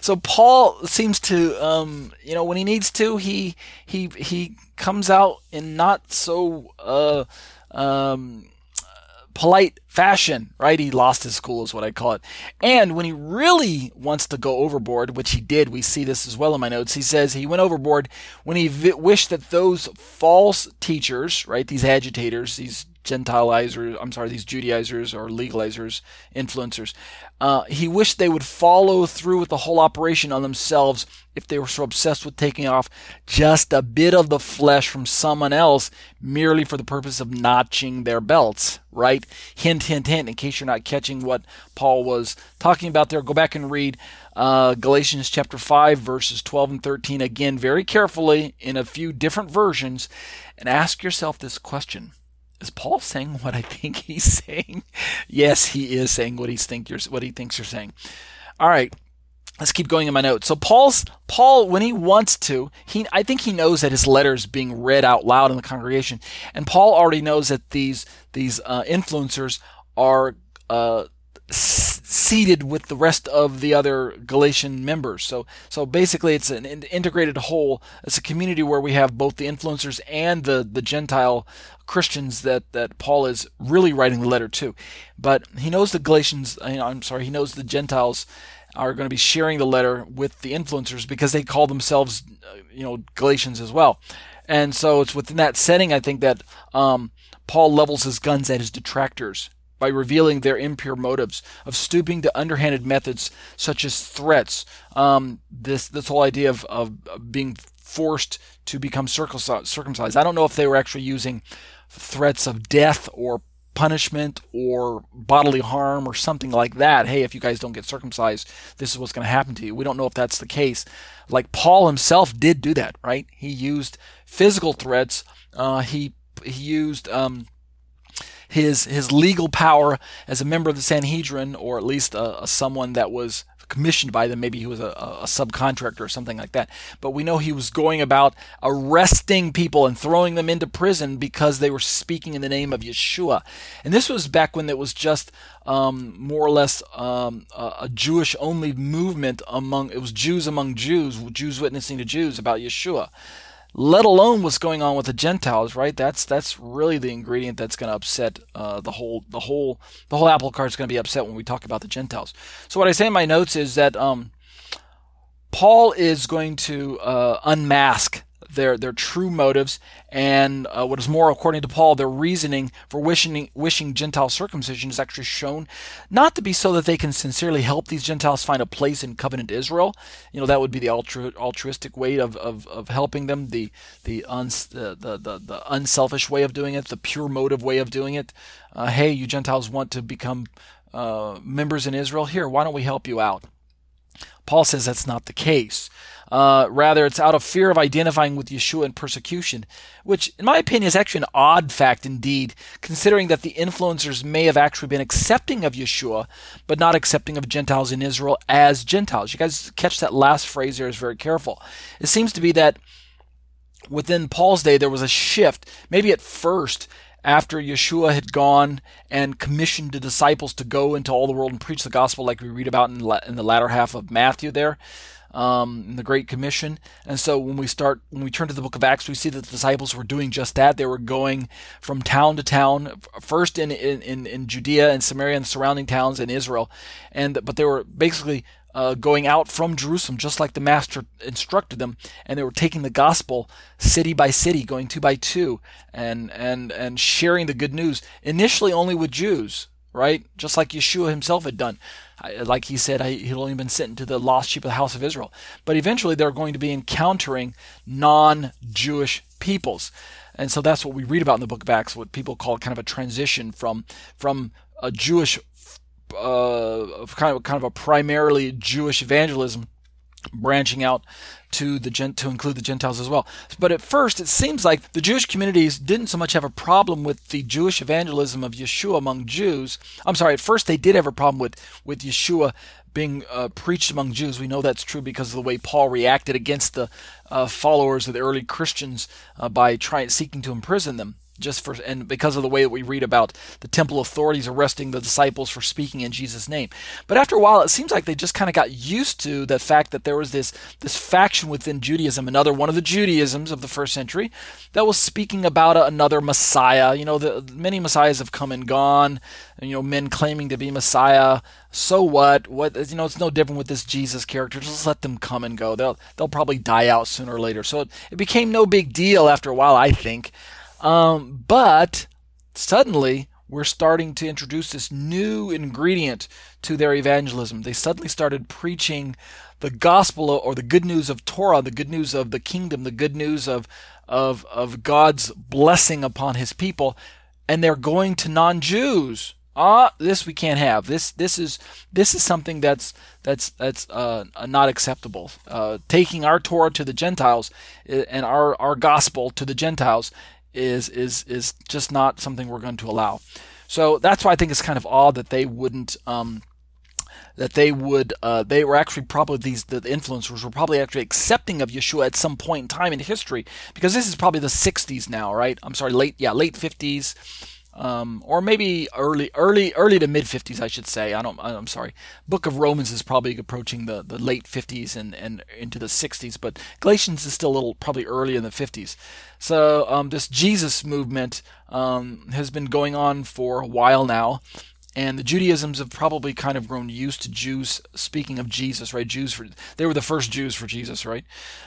So Paul seems to, um, you know, when he needs to, he he he comes out in not so uh, um, polite fashion, right? He lost his cool, is what I call it. And when he really wants to go overboard, which he did, we see this as well in my notes. He says he went overboard when he wished that those false teachers, right, these agitators, these Gentilizers, I'm sorry, these Judaizers or legalizers, influencers. Uh, he wished they would follow through with the whole operation on themselves if they were so obsessed with taking off just a bit of the flesh from someone else merely for the purpose of notching their belts, right? Hint, hint, hint, in case you're not catching what Paul was talking about there, go back and read uh, Galatians chapter 5, verses 12 and 13 again very carefully in a few different versions and ask yourself this question is Paul saying what I think he's saying? yes, he is saying what he's think you're, what he thinks you're saying. All right, let's keep going in my notes. So Paul's Paul, when he wants to, he I think he knows that his letter is being read out loud in the congregation, and Paul already knows that these these uh, influencers are uh, seated with the rest of the other Galatian members. So, so basically, it's an integrated whole. It's a community where we have both the influencers and the the Gentile Christians that that Paul is really writing the letter to. But he knows the Galatians. I'm sorry, he knows the Gentiles are going to be sharing the letter with the influencers because they call themselves, uh, you know, Galatians as well. And so it's within that setting, I think that um, Paul levels his guns at his detractors by revealing their impure motives of stooping to underhanded methods such as threats. Um, this this whole idea of, of being forced to become circumcised. I don't know if they were actually using threats of death or punishment or bodily harm or something like that. Hey, if you guys don't get circumcised, this is what's going to happen to you. We don't know if that's the case. Like Paul himself did do that, right? He used physical threats. Uh, he he used um, his his legal power as a member of the Sanhedrin, or at least a, a someone that was commissioned by them. Maybe he was a, a, subcontractor or something like that. But we know he was going about arresting people and throwing them into prison because they were speaking in the name of Yeshua. And this was back when it was just um, more or less um, a, a Jewish only movement among, it was Jews among Jews, Jews witnessing to Jews about Yeshua let alone what's going on with the Gentiles, right? That's that's really the ingredient that's going to upset uh, the whole the whole the whole apple cart is going to be upset when we talk about the Gentiles. So what I say in my notes is that um, Paul is going to uh, unmask their their true motives and uh, what is more, according to Paul, their reasoning for wishing wishing Gentile circumcision is actually shown not to be so that they can sincerely help these Gentiles find a place in covenant Israel. You know that would be the altru- altruistic way of, of, of helping them, the the, uns- the, the, the the unselfish way of doing it, the pure motive way of doing it. Uh, hey, you Gentiles want to become uh, members in Israel? Here, why don't we help you out? Paul says that's not the case. Uh, rather, it's out of fear of identifying with Yeshua in persecution, which, in my opinion, is actually an odd fact indeed, considering that the influencers may have actually been accepting of Yeshua, but not accepting of Gentiles in Israel as Gentiles. You guys catch that last phrase there is very careful. It seems to be that within Paul's day, there was a shift, maybe at first, after Yeshua had gone and commissioned the disciples to go into all the world and preach the gospel, like we read about in, in the latter half of Matthew there um, the Great Commission. And so when we start, when we turn to the book of Acts, we see that the disciples were doing just that. They were going from town to town, first in, in, in Judea and Samaria and surrounding towns in Israel. And, but they were basically uh, going out from Jerusalem, just like the Master instructed them, and they were taking the gospel city by city, going two by two, and and and sharing the good news. Initially, only with Jews, right? Just like Yeshua himself had done. Like he said, he'd only been sent to the lost sheep of the house of Israel. But eventually they're going to be encountering non Jewish peoples. And so that's what we read about in the book of Acts, what people call kind of a transition from, from a Jewish, uh, kind, of, kind of a primarily Jewish evangelism branching out to the to include the Gentiles as well. But at first, it seems like the Jewish communities didn't so much have a problem with the Jewish evangelism of Yeshua among Jews. I'm sorry. At first, they did have a problem with with Yeshua being uh, preached among Jews. We know that's true because of the way Paul reacted against the uh, followers of the early Christians uh, by trying seeking to imprison them just for and because of the way that we read about the temple authorities arresting the disciples for speaking in Jesus name. But after a while it seems like they just kind of got used to the fact that there was this this faction within Judaism, another one of the Judaisms of the first century that was speaking about a, another Messiah. You know, the many messiahs have come and gone, and, you know, men claiming to be Messiah. So what? What you know, it's no different with this Jesus character. Just let them come and go. They'll they'll probably die out sooner or later. So it, it became no big deal after a while, I think. Um, but suddenly we're starting to introduce this new ingredient to their evangelism. They suddenly started preaching the gospel or the good news of Torah, the good news of the kingdom, the good news of of of God's blessing upon his people, and they're going to non-Jews. Ah, this we can't have. This this is this is something that's that's that's uh, not acceptable. Uh, taking our Torah to the Gentiles uh, and our our gospel to the Gentiles is is is just not something we're going to allow. So that's why I think it's kind of odd that they wouldn't um, that they would uh, they were actually probably these the influencers were probably actually accepting of Yeshua at some point in time in history because this is probably the 60s now, right? I'm sorry, late yeah late 50s um, or maybe early, early, early to mid 50s, I should say. I don't. I'm sorry. Book of Romans is probably approaching the, the late 50s and, and into the 60s, but Galatians is still a little probably early in the 50s. So um, this Jesus movement um, has been going on for a while now, and the Judaisms have probably kind of grown used to Jews speaking of Jesus, right? Jews for they were the first Jews for Jesus, right?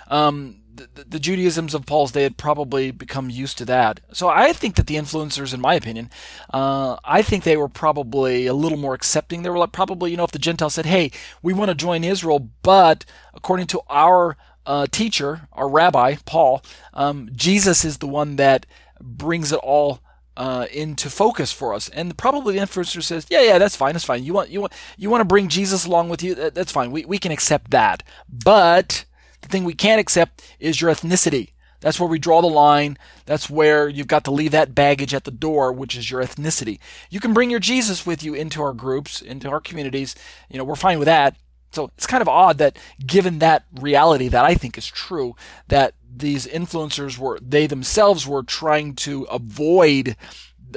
Um, the, the, Judaisms of Paul's day had probably become used to that. So I think that the influencers, in my opinion, uh, I think they were probably a little more accepting. They were like probably, you know, if the Gentiles said, "Hey, we want to join Israel, but according to our uh, teacher, our rabbi Paul, um, Jesus is the one that brings it all." uh, into focus for us. And probably the influencer says, "Yeah, yeah, that's fine. That's fine. You want you want you want to bring Jesus along with you. That, that's fine. We we can accept that. But the thing we can't accept is your ethnicity. That's where we draw the line. That's where you've got to leave that baggage at the door, which is your ethnicity. You can bring your Jesus with you into our groups, into our communities. You know, we're fine with that. So it's kind of odd that given that reality that I think is true, that these influencers were, they themselves were trying to avoid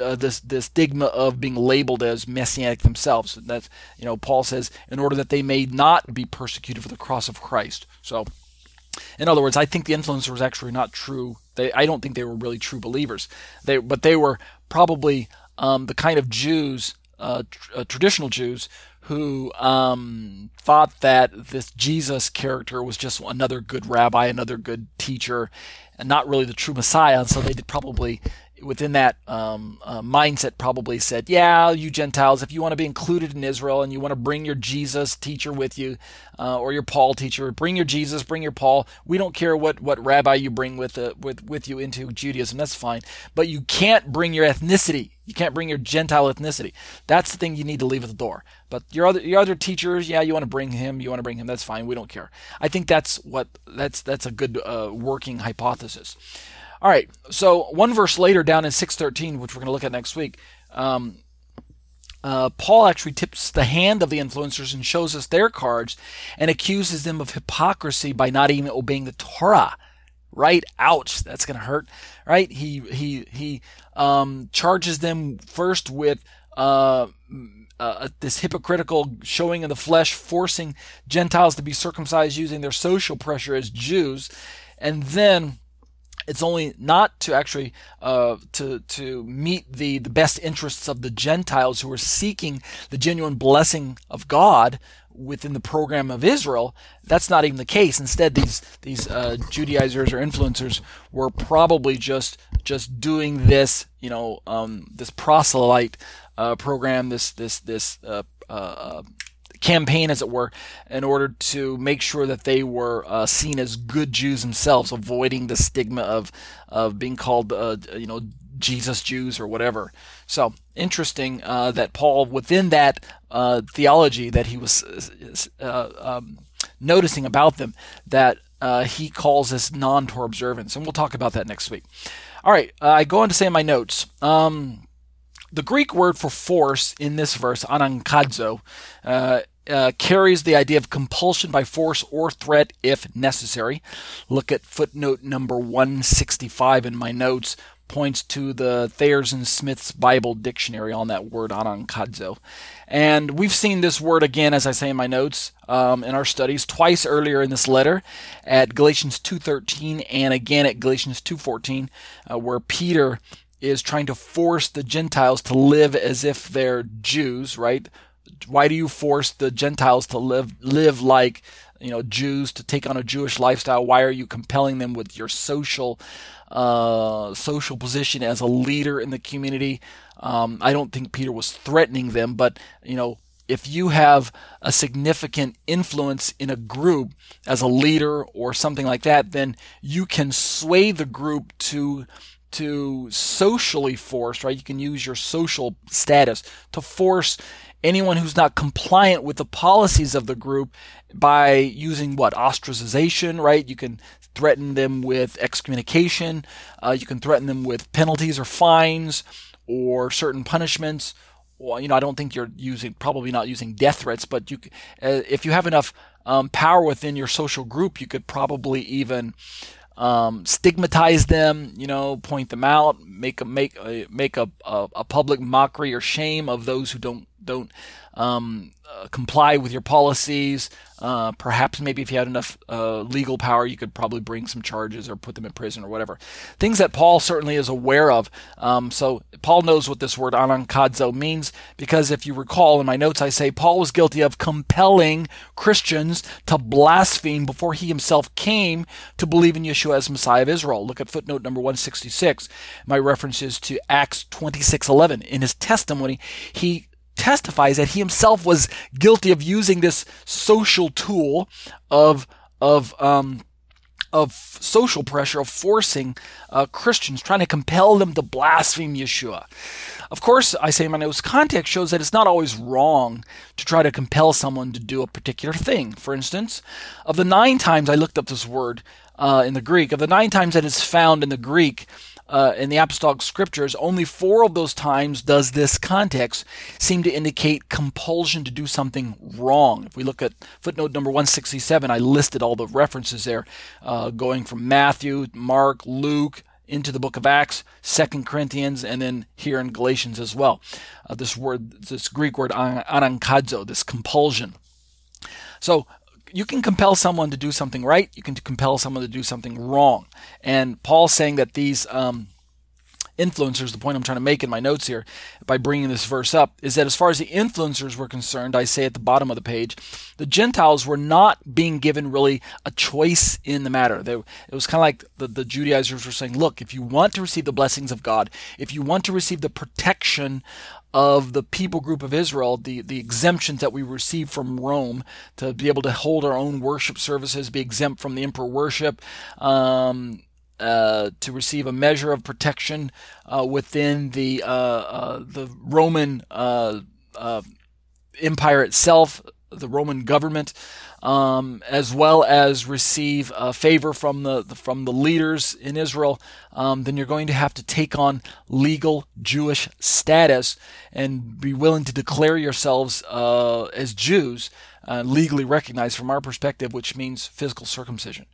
uh, this this stigma of being labeled as messianic themselves. That's you know Paul says in order that they may not be persecuted for the cross of Christ. So, in other words, I think the influencer was actually not true. They I don't think they were really true believers. They but they were probably um, the kind of Jews, uh, tr- uh, traditional Jews who um, thought that this Jesus character was just another good rabbi, another good teacher, and not really the true Messiah. And so they did probably within that um, uh, mindset probably said, yeah, you Gentiles, if you want to be included in Israel and you want to bring your Jesus teacher with you, uh, or your Paul teacher, bring your Jesus, bring your Paul. We don't care what, what rabbi you bring with, uh, with, with you into Judaism. That's fine. But you can't bring your ethnicity. You can't bring your Gentile ethnicity. That's the thing you need to leave at the door. But your other your other teachers, yeah, you want to bring him, you want to bring him. That's fine. We don't care. I think that's what that's that's a good uh, working hypothesis. All right, so one verse later, down in 613, which we're going to look at next week, um, uh, Paul actually tips the hand of the influencers and shows us their cards and accuses them of hypocrisy by not even obeying the Torah. Right? Ouch, that's going to hurt. Right? He he he um, charges them first with. Uh, uh, this hypocritical showing of the flesh, forcing Gentiles to be circumcised using their social pressure as Jews, and then it's only not to actually uh, to to meet the the best interests of the Gentiles who are seeking the genuine blessing of God within the program of Israel. That's not even the case. Instead, these these uh, Judaizers or influencers were probably just just doing this, you know, um, this proselyte uh, program, this this this uh, uh, campaign, as it were, in order to make sure that they were uh, seen as good Jews themselves, avoiding the stigma of of being called, uh, you know, Jesus Jews or whatever. So interesting uh, that Paul, within that uh, theology that he was uh, um, noticing about them, that uh, he calls this non-Torah observance, and we'll talk about that next week. All right, I go on to say in my notes. Um, the Greek word for force in this verse, anankadzo, uh, uh, carries the idea of compulsion by force or threat if necessary. Look at footnote number 165 in my notes, points to the Thayer's and Smith's Bible dictionary on that word anankadzo. And we've seen this word again, as I say in my notes, um, in our studies twice earlier in this letter at Galatians 2.13 and again at Galatians 2.14, uh, where Peter is trying to force the Gentiles to live as if they're Jews, right? Why do you force the Gentiles to live live like you know Jews to take on a Jewish lifestyle? Why are you compelling them with your social uh, social position as a leader in the community? Um, I don't think Peter was threatening them, but you know if you have a significant influence in a group as a leader or something like that, then you can sway the group to to socially force, right? You can use your social status to force anyone who's not compliant with the policies of the group by using what ostracization, right? You can threaten them with excommunication. Uh, you can threaten them with penalties or fines or certain punishments well, you know, I don't think you're using probably not using death threats, but you, uh, if you have enough um, power within your social group, you could probably even um, stigmatize them, you know, point them out, make a make a, make a, a, a public mockery or shame of those who don't don't um, uh, comply with your policies. Uh, perhaps maybe if you had enough uh, legal power, you could probably bring some charges or put them in prison or whatever. Things that Paul certainly is aware of. Um, so Paul knows what this word anankazo means because if you recall in my notes, I say Paul was guilty of compelling Christians to blaspheme before he himself came to believe in Yeshua as Messiah of Israel. Look at footnote number 166. My reference is to Acts 26:11. In his testimony, he testifies that he himself was guilty of using this social tool of of um, of social pressure of forcing uh, Christians, trying to compel them to blaspheme Yeshua. Of course, I say my notes context shows that it's not always wrong to try to compel someone to do a particular thing. For instance, of the nine times I looked up this word uh, in the Greek, of the nine times that it's found in the Greek, uh, in the apostolic scriptures, only four of those times does this context seem to indicate compulsion to do something wrong. If we look at footnote number 167, I listed all the references there, uh, going from Matthew, Mark, Luke, into the book of Acts, Second Corinthians, and then here in Galatians as well. Uh, this word, this Greek word anankazo, this compulsion. So you can compel someone to do something right. You can compel someone to do something wrong. And Paul's saying that these um, influencers, the point I'm trying to make in my notes here by bringing this verse up, is that as far as the influencers were concerned, I say at the bottom of the page, the Gentiles were not being given really a choice in the matter. They, it was kind of like the, the Judaizers were saying, look, if you want to receive the blessings of God, if you want to receive the protection of the people group of Israel, the, the exemptions that we receive from Rome to be able to hold our own worship services, be exempt from the emperor worship, um, uh, to receive a measure of protection uh, within the uh, uh the Roman uh, uh, Empire itself, the Roman government um, as well as receive uh, favor from the, the, from the leaders in Israel, um, then you're going to have to take on legal Jewish status and be willing to declare yourselves uh, as Jews, uh, legally recognized from our perspective, which means physical circumcision.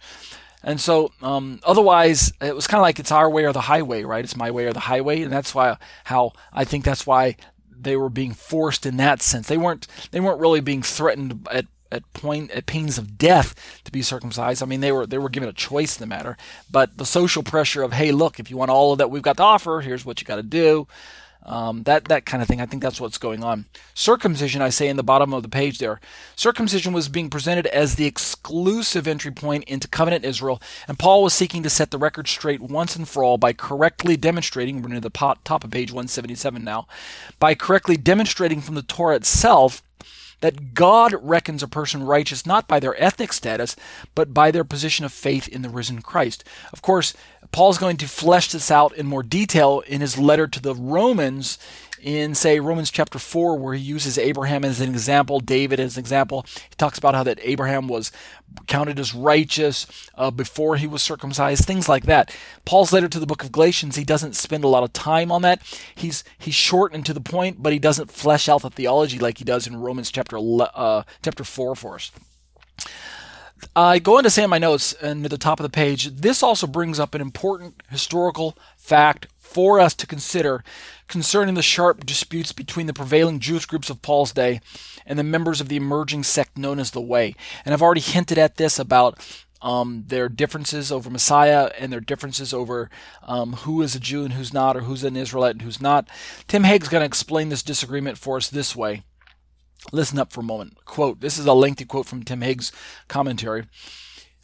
And so, um, otherwise, it was kind of like it's our way or the highway, right? It's my way or the highway, and that's why how I think that's why they were being forced in that sense. They weren't they weren't really being threatened at at point at pains of death to be circumcised. I mean, they were they were given a choice in the matter, but the social pressure of hey, look, if you want all of that we've got to offer, here's what you got to do. Um, that that kind of thing. I think that's what's going on. Circumcision, I say in the bottom of the page there, circumcision was being presented as the exclusive entry point into covenant Israel, and Paul was seeking to set the record straight once and for all by correctly demonstrating. We're near the top of page 177 now, by correctly demonstrating from the Torah itself that God reckons a person righteous not by their ethnic status, but by their position of faith in the risen Christ. Of course, Paul's going to flesh this out in more detail in his letter to the Romans in say Romans chapter 4 where he uses Abraham as an example, David as an example. He talks about how that Abraham was counted as righteous uh, before he was circumcised, things like that. Paul's letter to the book of Galatians, he doesn't spend a lot of time on that. He's he's short and to the point, but he doesn't flesh out the theology like he does in Romans chapter uh, chapter 4 for us. I go into say in my notes and at the top of the page, this also brings up an important historical fact for us to consider concerning the sharp disputes between the prevailing Jewish groups of Paul's day and the members of the emerging sect known as the Way. And I've already hinted at this about um, their differences over Messiah and their differences over um, who is a Jew and who's not, or who's an Israelite and who's not. Tim Hegg's going to explain this disagreement for us this way. Listen up for a moment. Quote, this is a lengthy quote from Tim Hegg's commentary.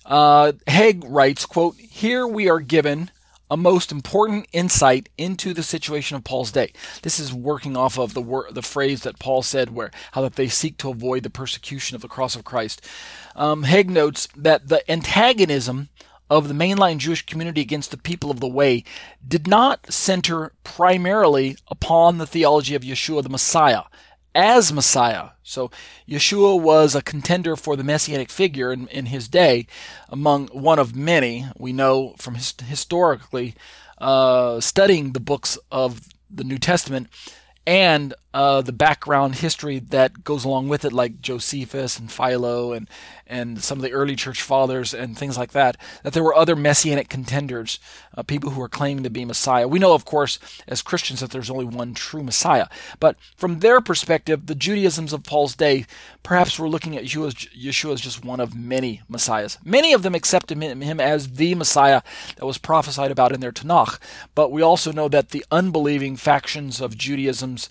Uh, Hegg writes, quote, Here we are given a most important insight into the situation of Paul's day. This is working off of the wor- the phrase that Paul said, where how that they seek to avoid the persecution of the cross of Christ. Um, Hegg notes that the antagonism of the mainline Jewish community against the people of the way did not center primarily upon the theology of Yeshua the Messiah as Messiah. So Yeshua was a contender for the messianic figure in, in his day, among one of many. We know from his, historically uh, studying the books of the New Testament and uh, the background history that goes along with it, like Josephus and Philo and and some of the early church fathers and things like that, that there were other messianic contenders, uh, people who were claiming to be Messiah. We know, of course, as Christians, that there's only one true Messiah. But from their perspective, the Judaisms of Paul's day perhaps were looking at Yeshua as just one of many Messiahs. Many of them accepted him as the Messiah that was prophesied about in their Tanakh. But we also know that the unbelieving factions of Judaism's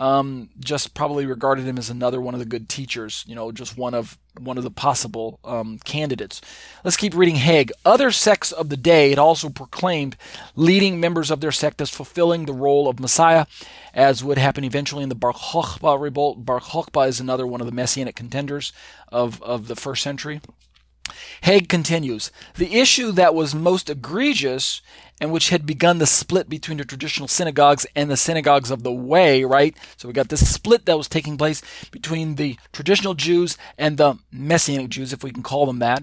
um, just probably regarded him as another one of the good teachers, you know, just one of one of the possible um, candidates. Let's keep reading Hegg. Other sects of the day had also proclaimed leading members of their sect as fulfilling the role of Messiah, as would happen eventually in the Bar Kokhba revolt. Bar Kokhba is another one of the messianic contenders of, of the first century. Hegg continues The issue that was most egregious and which had begun the split between the traditional synagogues and the synagogues of the way, right? So we got this split that was taking place between the traditional Jews and the Messianic Jews, if we can call them that,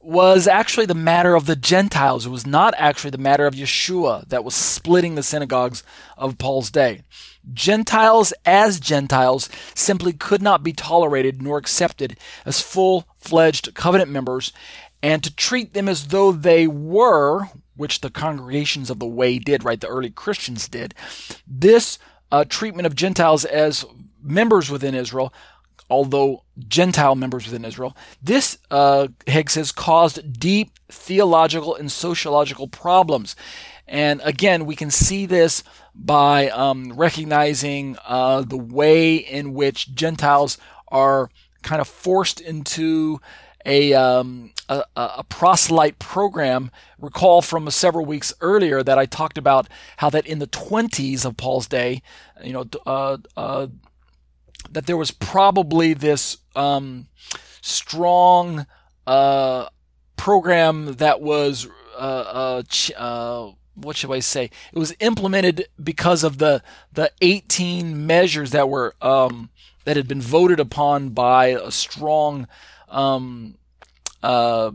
was actually the matter of the Gentiles. It was not actually the matter of Yeshua that was splitting the synagogues of Paul's day. Gentiles as Gentiles simply could not be tolerated nor accepted as full fledged covenant members, and to treat them as though they were, which the congregations of the way did, right? The early Christians did. This uh, treatment of Gentiles as members within Israel, although Gentile members within Israel, this, uh, Hegg says, caused deep theological and sociological problems. And again, we can see this by um, recognizing uh, the way in which Gentiles are kind of forced into a, um, a, a, proselyte program. Recall from several weeks earlier that I talked about how that in the 20s of Paul's day, you know, uh, uh, that there was probably this um, strong uh, program that was uh, uh, uh, what should I say? It was implemented because of the the 18 measures that were um, that had been voted upon by a strong um, uh,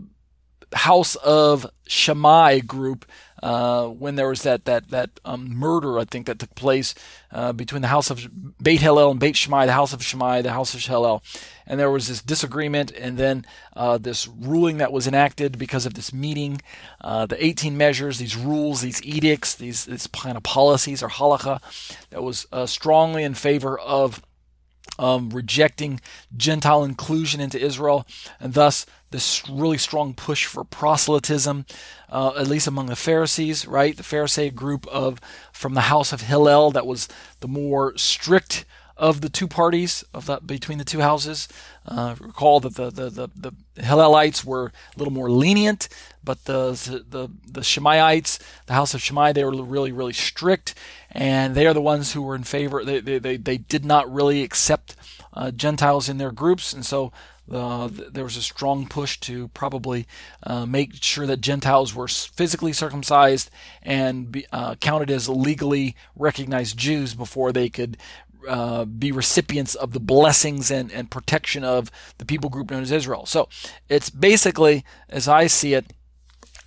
House of Shammai group uh, when there was that that that um, murder, I think that took place uh, between the house of Beit Hillel and Beit Shammai, the house of Shammai, the house of Hillel, and there was this disagreement, and then uh, this ruling that was enacted because of this meeting, uh, the 18 measures, these rules, these edicts, these, kind of policies or halakha, that was uh, strongly in favor of um, rejecting Gentile inclusion into Israel, and thus this really strong push for proselytism, uh, at least among the Pharisees, right? The Pharisee group of from the house of Hillel that was the more strict of the two parties of between the two houses. Uh, recall that the, the, the, the, Hillelites were a little more lenient, but the the the Shammaites, the house of Shammai, they were really really strict, and they are the ones who were in favor. They they they, they did not really accept uh, Gentiles in their groups, and so. Uh, there was a strong push to probably uh, make sure that Gentiles were physically circumcised and be, uh, counted as legally recognized Jews before they could uh, be recipients of the blessings and, and protection of the people group known as Israel. So it's basically, as I see it,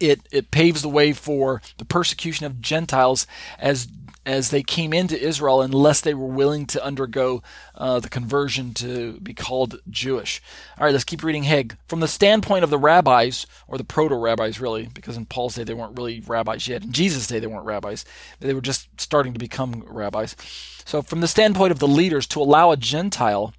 it, it paves the way for the persecution of Gentiles as as they came into Israel unless they were willing to undergo uh, the conversion to be called Jewish. All right, let's keep reading Hegg. From the standpoint of the rabbis, or the proto rabbis, really, because in Paul's day they weren't really rabbis yet. In Jesus' day they weren't rabbis, they were just starting to become rabbis. So, from the standpoint of the leaders, to allow a Gentile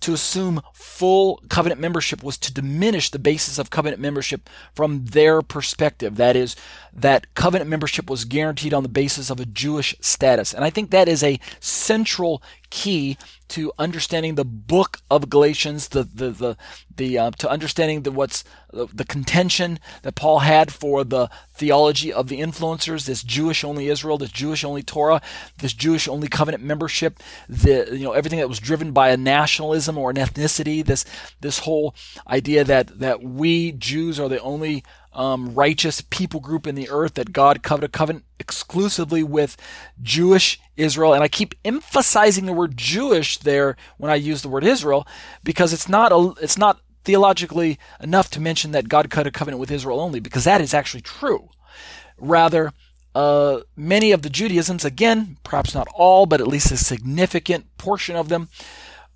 to assume full covenant membership was to diminish the basis of covenant membership from their perspective. That is, that covenant membership was guaranteed on the basis of a Jewish status. And I think that is a central key to understanding the book of Galatians, the the the, the uh, to understanding the what's the contention that Paul had for the theology of the influencers, this Jewish only Israel, this Jewish only Torah, this Jewish only covenant membership, the you know everything that was driven by a nationalism or an ethnicity, this this whole idea that that we Jews are the only um, righteous people group in the earth that God covenant covenant exclusively with Jewish Israel. And I keep emphasizing the word Jewish there when I use the word Israel because it's not a, it's not theologically enough to mention that God cut a covenant with Israel only because that is actually true. Rather, uh, many of the Judaisms, again, perhaps not all, but at least a significant portion of them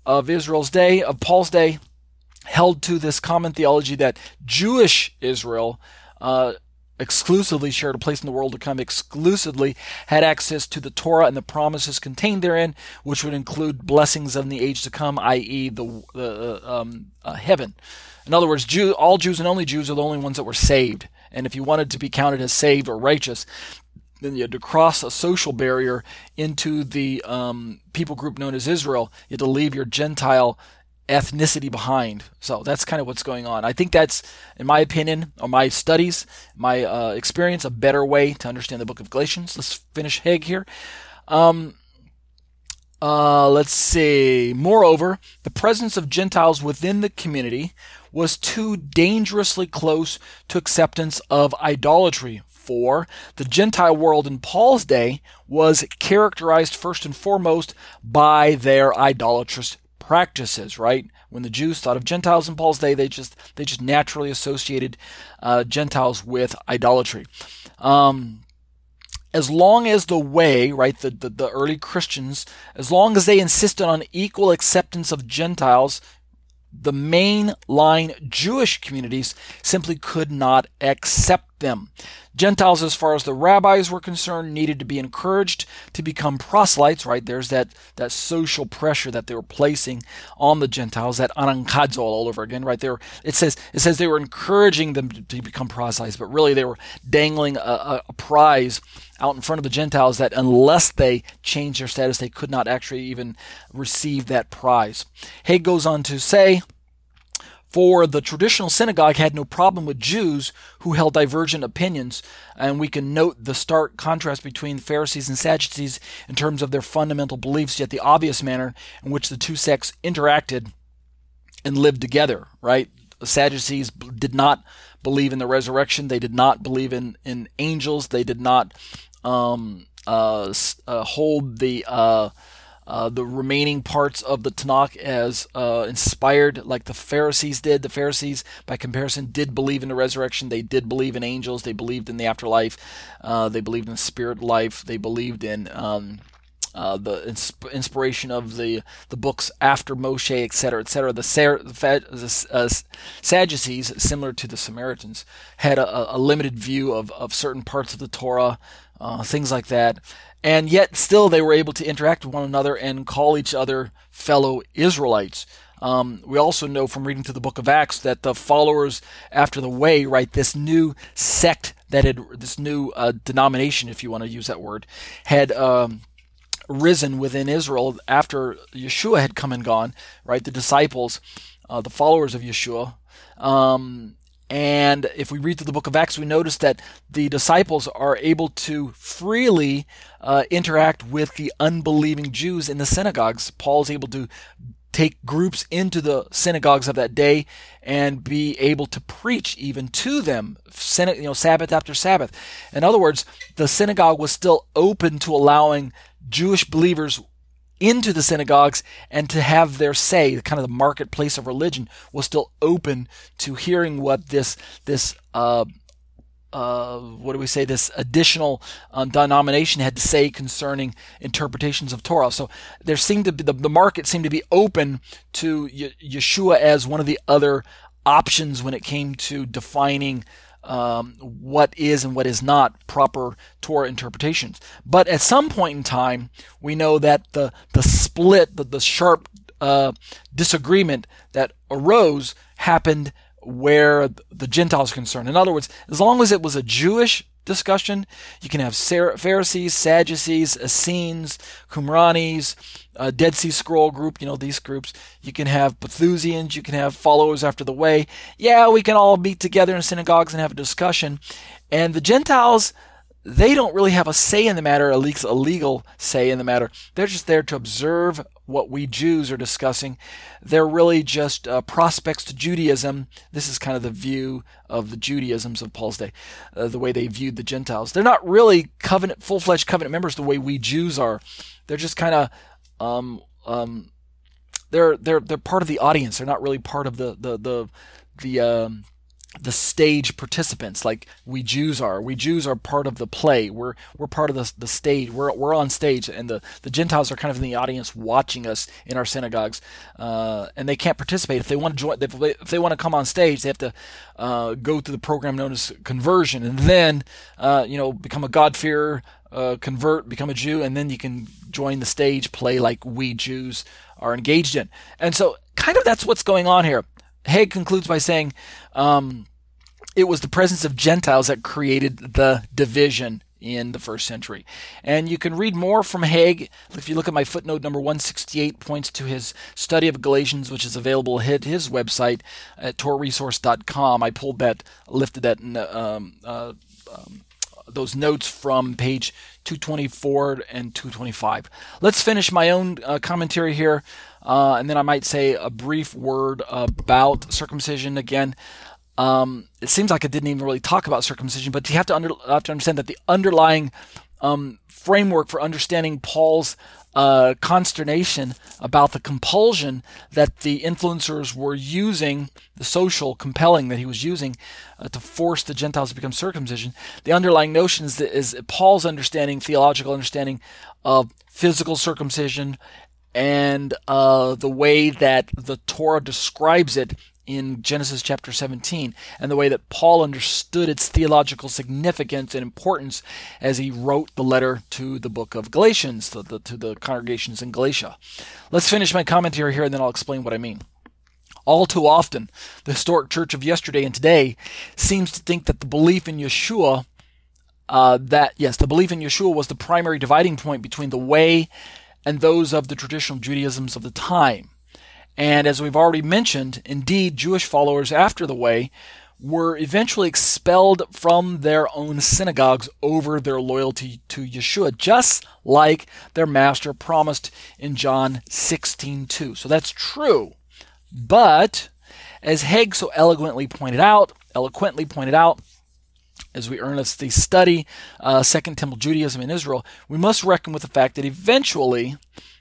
of Israel's day, of Paul's day, held to this common theology that Jewish Israel uh, exclusively shared a place in the world to come, exclusively had access to the Torah and the promises contained therein, which would include blessings of the age to come, i.e., the, the uh, um, uh, heaven. In other words, Jew, all Jews and only Jews are the only ones that were saved. And if you wanted to be counted as saved or righteous, then you had to cross a social barrier into the um, people group known as Israel. You had to leave your Gentile ethnicity behind. So that's kind of what's going on. I think that's, in my opinion, or my studies, my uh, experience, a better way to understand the book of Galatians. Let's finish Haig here. Um, uh, let's see. Moreover, the presence of Gentiles within the community was too dangerously close to acceptance of idolatry. For the Gentile world in Paul's day was characterized first and foremost by their idolatrous practices, right? When the Jews thought of Gentiles in Paul's day, they just they just naturally associated uh, Gentiles with idolatry. Um, as long as the way, right, the, the, the early Christians, as long as they insisted on equal acceptance of Gentiles, the mainline Jewish communities simply could not accept them. Gentiles, as far as the rabbis were concerned, needed to be encouraged to become proselytes, right? There's that, that social pressure that they were placing on the Gentiles, that anankadzo all over again, right? There, it says, it says they were encouraging them to, to become proselytes, but really they were dangling a, a, a prize out in front of the Gentiles that unless they changed their status, they could not actually even receive that prize. Haig goes on to say, for the traditional synagogue had no problem with Jews who held divergent opinions, and we can note the stark contrast between Pharisees and Sadducees in terms of their fundamental beliefs, yet the obvious manner in which the two sects interacted and lived together, right? The Sadducees did not believe in the resurrection, they did not believe in, in angels, they did not um, uh, uh, hold the. Uh, uh, the remaining parts of the Tanakh as uh, inspired, like the Pharisees did. The Pharisees, by comparison, did believe in the resurrection. They did believe in angels. They believed in the afterlife. Uh, they believed in spirit life. They believed in um, uh, the insp- inspiration of the the books after Moshe, etc., etc. The, Sar- the uh, Sadducees, similar to the Samaritans, had a, a, limited view of, of certain parts of the Torah, uh, things like that and yet still they were able to interact with one another and call each other fellow Israelites. Um, we also know from reading through the book of Acts that the followers after the way, right, this new sect that had, this new uh, denomination, if you want to use that word, had um, risen within Israel after Yeshua had come and gone, right? The disciples, uh, the followers of Yeshua, um, and if we read through the book of Acts, we notice that the disciples are able to freely uh, interact with the unbelieving Jews in the synagogues. Paul is able to take groups into the synagogues of that day and be able to preach even to them, you know, Sabbath after Sabbath. In other words, the synagogue was still open to allowing Jewish believers into the synagogues and to have their say, kind of the marketplace of religion, was still open to hearing what this this uh, uh, what do we say? This additional uh, denomination had to say concerning interpretations of Torah. So there seemed to be the, the market seemed to be open to Ye- Yeshua as one of the other options when it came to defining um, what is and what is not proper Torah interpretations. But at some point in time, we know that the the split, the, the sharp uh, disagreement that arose happened where the Gentiles are concerned. In other words, as long as it was a Jewish discussion, you can have Pharisees, Sadducees, Essenes, Qumranis, uh, Dead Sea Scroll group, you know, these groups. You can have Bethusians, you can have followers after the way. Yeah, we can all meet together in synagogues and have a discussion. And the Gentiles, they don't really have a say in the matter, at least a legal say in the matter. They're just there to observe what we Jews are discussing. They're really just uh, prospects to Judaism. This is kind of the view of the Judaisms of Paul's day, uh, the way they viewed the Gentiles. They're not really covenant, full-fledged covenant members the way we Jews are. They're just kind of, um, um, they're they're they're part of the audience. They're not really part of the the the the um, the stage participants like we Jews are. We Jews are part of the play. We're we're part of the the stage. We're we're on stage, and the the Gentiles are kind of in the audience watching us in our synagogues, uh, and they can't participate if they want to join. If they, want to come on stage, they have to uh, go through the program known as conversion, and then uh, you know become a God-fearer, uh, convert, become a Jew, and then you can join the stage play like we Jews are engaged in. And so, kind of that's what's going on here. Hague concludes by saying um, it was the presence of Gentiles that created the division in the first century. And you can read more from Hague if you look at my footnote number 168 points to his study of Galatians which is available at his website at torahresource.com. I pulled that lifted that um, uh, um, those notes from page 224 and 225. Let's finish my own uh, commentary here, uh, and then I might say a brief word about circumcision again. Um, it seems like I didn't even really talk about circumcision, but you have to, under, have to understand that the underlying um, framework for understanding Paul's uh, consternation about the compulsion that the influencers were using, the social compelling that he was using uh, to force the Gentiles to become circumcision. The underlying notion is, that, is Paul's understanding, theological understanding of physical circumcision and uh, the way that the Torah describes it in Genesis chapter 17 and the way that Paul understood its theological significance and importance as he wrote the letter to the book of Galatians, to the, to the congregations in Galatia. Let's finish my commentary here and then I'll explain what I mean. All too often, the historic church of yesterday and today seems to think that the belief in Yeshua, uh, that, yes, the belief in Yeshua was the primary dividing point between the way and those of the traditional Judaisms of the time. And as we've already mentioned, indeed, Jewish followers after the way were eventually expelled from their own synagogues over their loyalty to Yeshua, just like their master promised in John 16:2. So that's true. But as Hague so eloquently pointed out, eloquently pointed out, as we earnestly study uh, Second Temple Judaism in Israel, we must reckon with the fact that eventually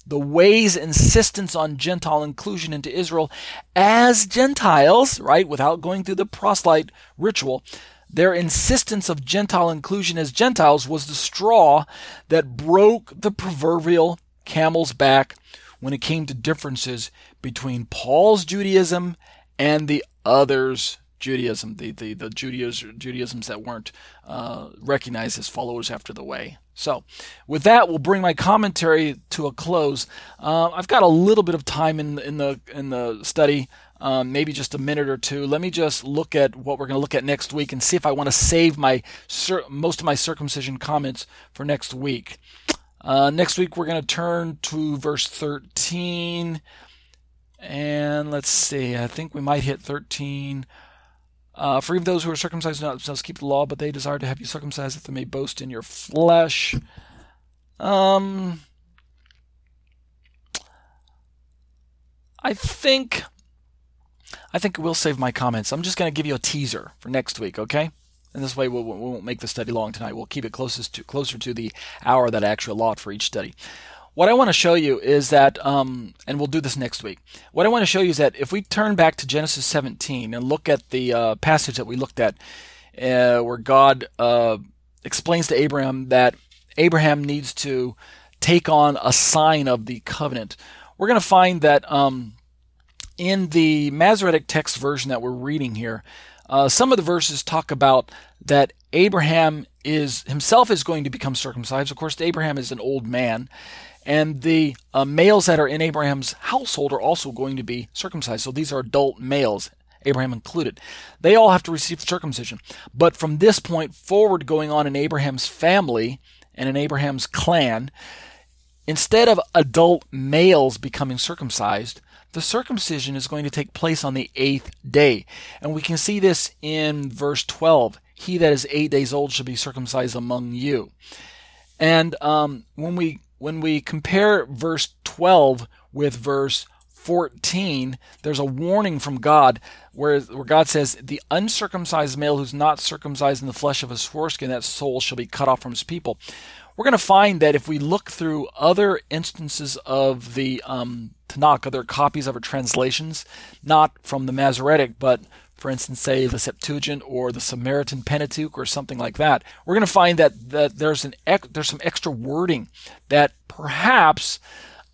the way's insistence on Gentile inclusion into Israel as Gentiles, right, without going through the proselyte ritual, their insistence of Gentile inclusion as Gentiles was the straw that broke the proverbial camel's back when it came to differences between Paul's Judaism and the others' Judaism, the, the, the Judaism, Judaisms that weren't uh, recognized as followers after the way. So, with that, we'll bring my commentary to a close. Uh, I've got a little bit of time in in the in the study, um, maybe just a minute or two. Let me just look at what we're going to look at next week and see if I want to save my most of my circumcision comments for next week. Uh, next week, we're going to turn to verse 13, and let's see. I think we might hit 13. Uh, for even those who are circumcised not themselves keep the law, but they desire to have you circumcised that they may boast in your flesh. Um, I think, I think we'll save my comments. I'm just going to give you a teaser for next week, okay? And this way we won't make the study long tonight. We'll keep it closest to closer to the hour that I actually allot for each study. What I want to show you is that, um, and we'll do this next week. What I want to show you is that if we turn back to Genesis 17 and look at the uh, passage that we looked at, uh, where God uh, explains to Abraham that Abraham needs to take on a sign of the covenant, we're going to find that um, in the Masoretic text version that we're reading here, uh, some of the verses talk about that Abraham is himself is going to become circumcised. Of course, Abraham is an old man, and the uh, males that are in Abraham's household are also going to be circumcised. So these are adult males. Abraham included. They all have to receive circumcision. But from this point forward, going on in Abraham's family and in Abraham's clan, instead of adult males becoming circumcised, the circumcision is going to take place on the eighth day. And we can see this in verse 12. He that is eight days old shall be circumcised among you. And um, when we when we compare verse 12 with verse 14, there's a warning from God where, where God says, The uncircumcised male who's not circumcised in the flesh of his foreskin, that soul shall be cut off from his people. We're going to find that if we look through other instances of the um, Tanakh, other copies of our translations, not from the Masoretic, but for instance, say the Septuagint or the Samaritan Pentateuch or something like that, we're going to find that, that there's an there's some extra wording that perhaps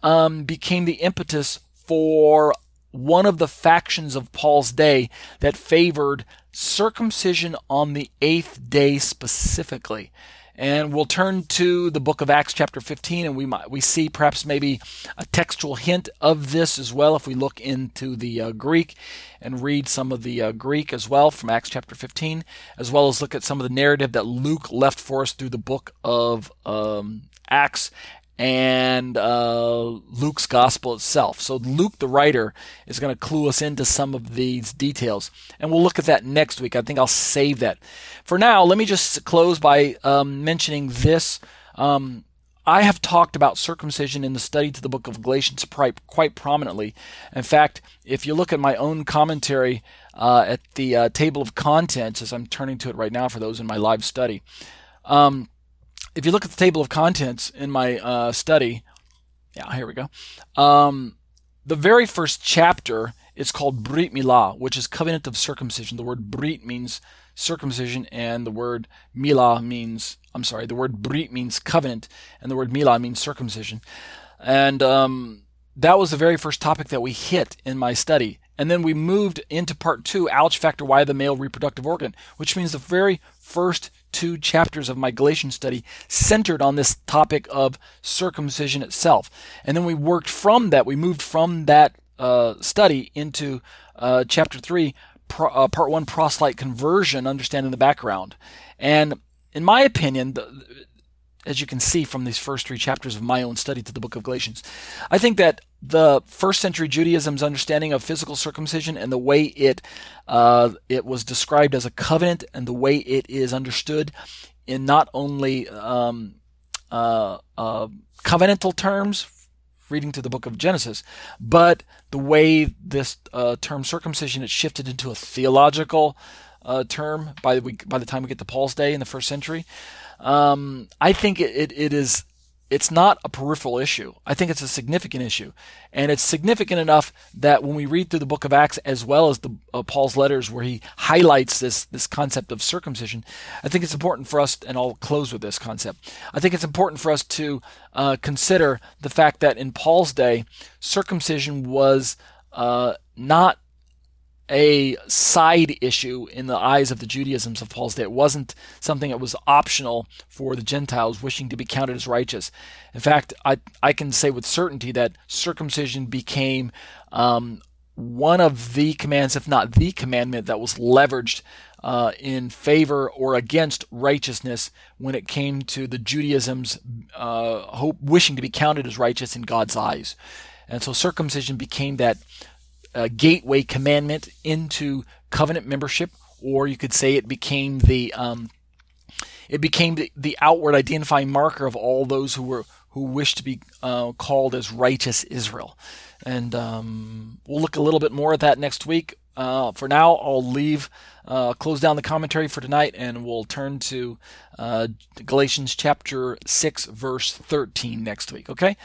um, became the impetus for one of the factions of Paul's day that favored circumcision on the eighth day specifically. And we'll turn to the book of Acts, chapter 15, and we might, we see perhaps maybe a textual hint of this as well if we look into the uh, Greek and read some of the uh, Greek as well from Acts chapter 15, as well as look at some of the narrative that Luke left for us through the book of um, Acts and uh, Luke's gospel itself. So Luke, the writer, is going to clue us into some of these details, and we'll look at that next week. I think I'll save that. For now, let me just close by um, mentioning this. Um, I have talked about circumcision in the study to the book of Galatians quite prominently. In fact, if you look at my own commentary uh, at the uh, table of contents, as I'm turning to it right now for those in my live study, um, if you look at the table of contents in my uh, study, yeah, here we go. Um, the very first chapter is called Brit Milah, which is covenant of circumcision. The word Brit means circumcision, and the word Milah means, I'm sorry, the word Brit means covenant, and the word Milah means circumcision. And um, that was the very first topic that we hit in my study. And then we moved into part two, Ouch Factor Why the Male Reproductive Organ, which means the very first two chapters of my Galatian study centered on this topic of circumcision itself. And then we worked from that, we moved from that uh, study into uh, chapter three, pro, uh, part one, proselyte conversion, understanding the background. And in my opinion, the, as you can see from these first three chapters of my own study to the book of Galatians. I think that the first century Judaism's understanding of physical circumcision and the way it uh, it was described as a covenant and the way it is understood in not only um, uh, uh, covenantal terms, reading to the book of Genesis, but the way this uh, term circumcision it shifted into a theological uh, term by the, by the time we get to Paul's day in the first century. Um, I think it, it, it is it's not a peripheral issue. I think it's a significant issue, and it's significant enough that when we read through the book of Acts as well as the uh, Paul's letters, where he highlights this this concept of circumcision, I think it's important for us. And I'll close with this concept. I think it's important for us to uh, consider the fact that in Paul's day, circumcision was uh, not a side issue in the eyes of the Judaisms of Paul's day. It wasn't something that was optional for the Gentiles wishing to be counted as righteous. In fact, I, I can say with certainty that circumcision became um, one of the commands, if not the commandment, that was leveraged uh, in favor or against righteousness when it came to the Judaism's uh, hope, wishing to be counted as righteous in God's eyes. And so circumcision became that gateway commandment into covenant membership, or you could say it became the um, it became the, the outward identifying marker of all those who were who wished to be uh, called as righteous Israel. And um, we'll look a little bit more at that next week. Uh, for now, I'll leave, uh, close down the commentary for tonight, and we'll turn to uh, Galatians chapter 6, verse 13 next week. Okay?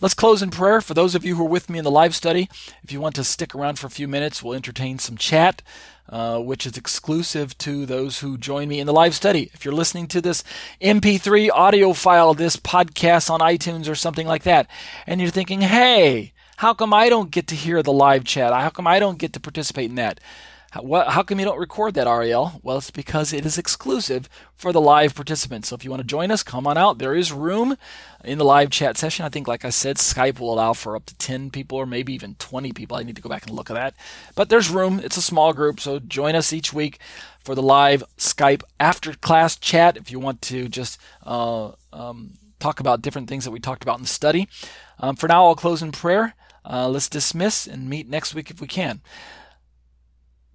Let's close in prayer. For those of you who are with me in the live study, if you want to stick around for a few minutes, we'll entertain some chat. Uh, which is exclusive to those who join me in the live study. If you're listening to this MP3 audio file, this podcast on iTunes or something like that, and you're thinking, hey, how come I don't get to hear the live chat? How come I don't get to participate in that? How, how come you don't record that, Ariel? Well, it's because it is exclusive for the live participants. So if you want to join us, come on out. There is room in the live chat session. I think, like I said, Skype will allow for up to 10 people or maybe even 20 people. I need to go back and look at that. But there's room. It's a small group, so join us each week for the live Skype after class chat if you want to just uh, um, talk about different things that we talked about in the study. Um, for now, I'll close in prayer. Uh, let's dismiss and meet next week if we can.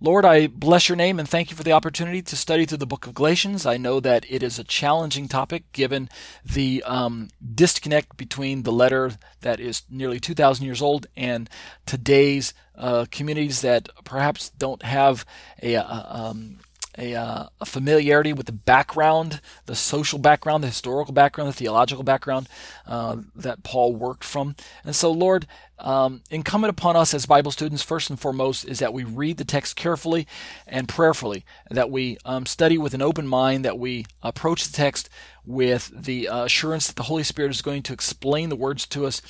Lord, I bless your name and thank you for the opportunity to study through the book of Galatians. I know that it is a challenging topic given the um, disconnect between the letter that is nearly 2,000 years old and today's uh, communities that perhaps don't have a, a, um, a, uh, a, familiarity with the background, the social background, the historical background, the theological background uh, that Paul worked from. And so, Lord, um, incumbent upon us as Bible students, first and foremost, is that we read the text carefully and prayerfully, that we um, study with an open mind, that we approach the text with the uh, assurance that the Holy Spirit is going to explain the words to us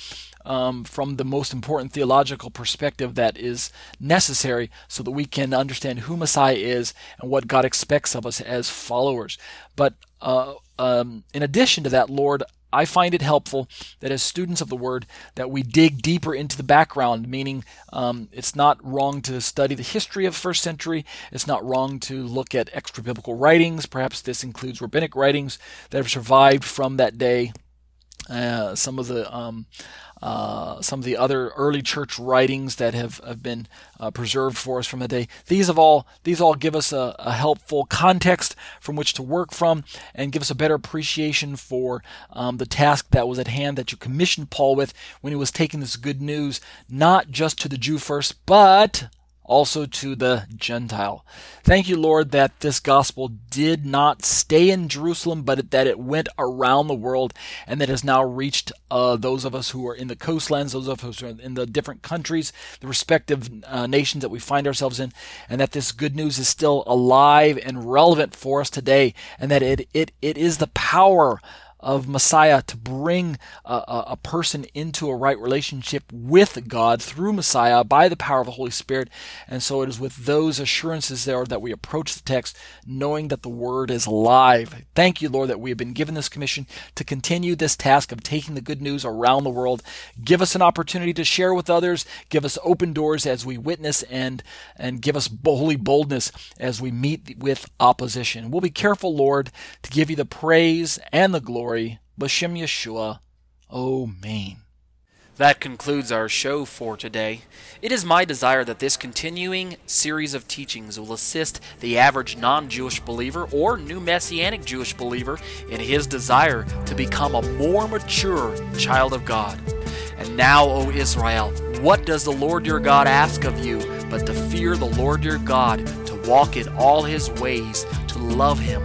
um, from the most important theological perspective that is necessary so that we can understand who Messiah is and what God expects of us as followers. But uh, um, in addition to that, Lord, I find it helpful that as students of the Word that we dig deeper into the background, meaning um, it's not wrong to study the history of first century. It's not wrong to look at extra biblical writings. Perhaps this includes rabbinic writings that have survived from that day. Uh, some of the um, uh, some of the other early church writings that have, have been uh, preserved for us from the day. These have all these all give us a, a, helpful context from which to work from and give us a better appreciation for um, the task that was at hand that you commissioned Paul with when he was taking this good news not just to the Jew first, but also to the Gentile. Thank you, Lord, that this gospel did not stay in Jerusalem, but that it went around the world and that has now reached uh, those of us who are in the coastlands, those of us who are in the different countries, the respective uh, nations that we find ourselves in, and that this good news is still alive and relevant for us today, and that it, it, it is the power of Messiah to bring a, a, person into a right relationship with God through Messiah by the power of the Holy Spirit. And so it is with those assurances there that we approach the text, knowing that the Word is alive. Thank you, Lord, that we have been given this commission to continue this task of taking the good news around the world. Give us an opportunity to share with others. Give us open doors as we witness and, and give us holy boldness as we meet with opposition. We'll be careful, Lord, to give you the praise and the glory glory, Bashem Yeshua. Amen. That concludes our show for today. It is my desire that this continuing series of teachings will assist the average non Jewish believer or new Messianic Jewish believer in his desire to become a more mature child of God. And now, O Israel, what does the Lord your God ask of you but to fear the Lord your God, to walk in all his ways, to love him,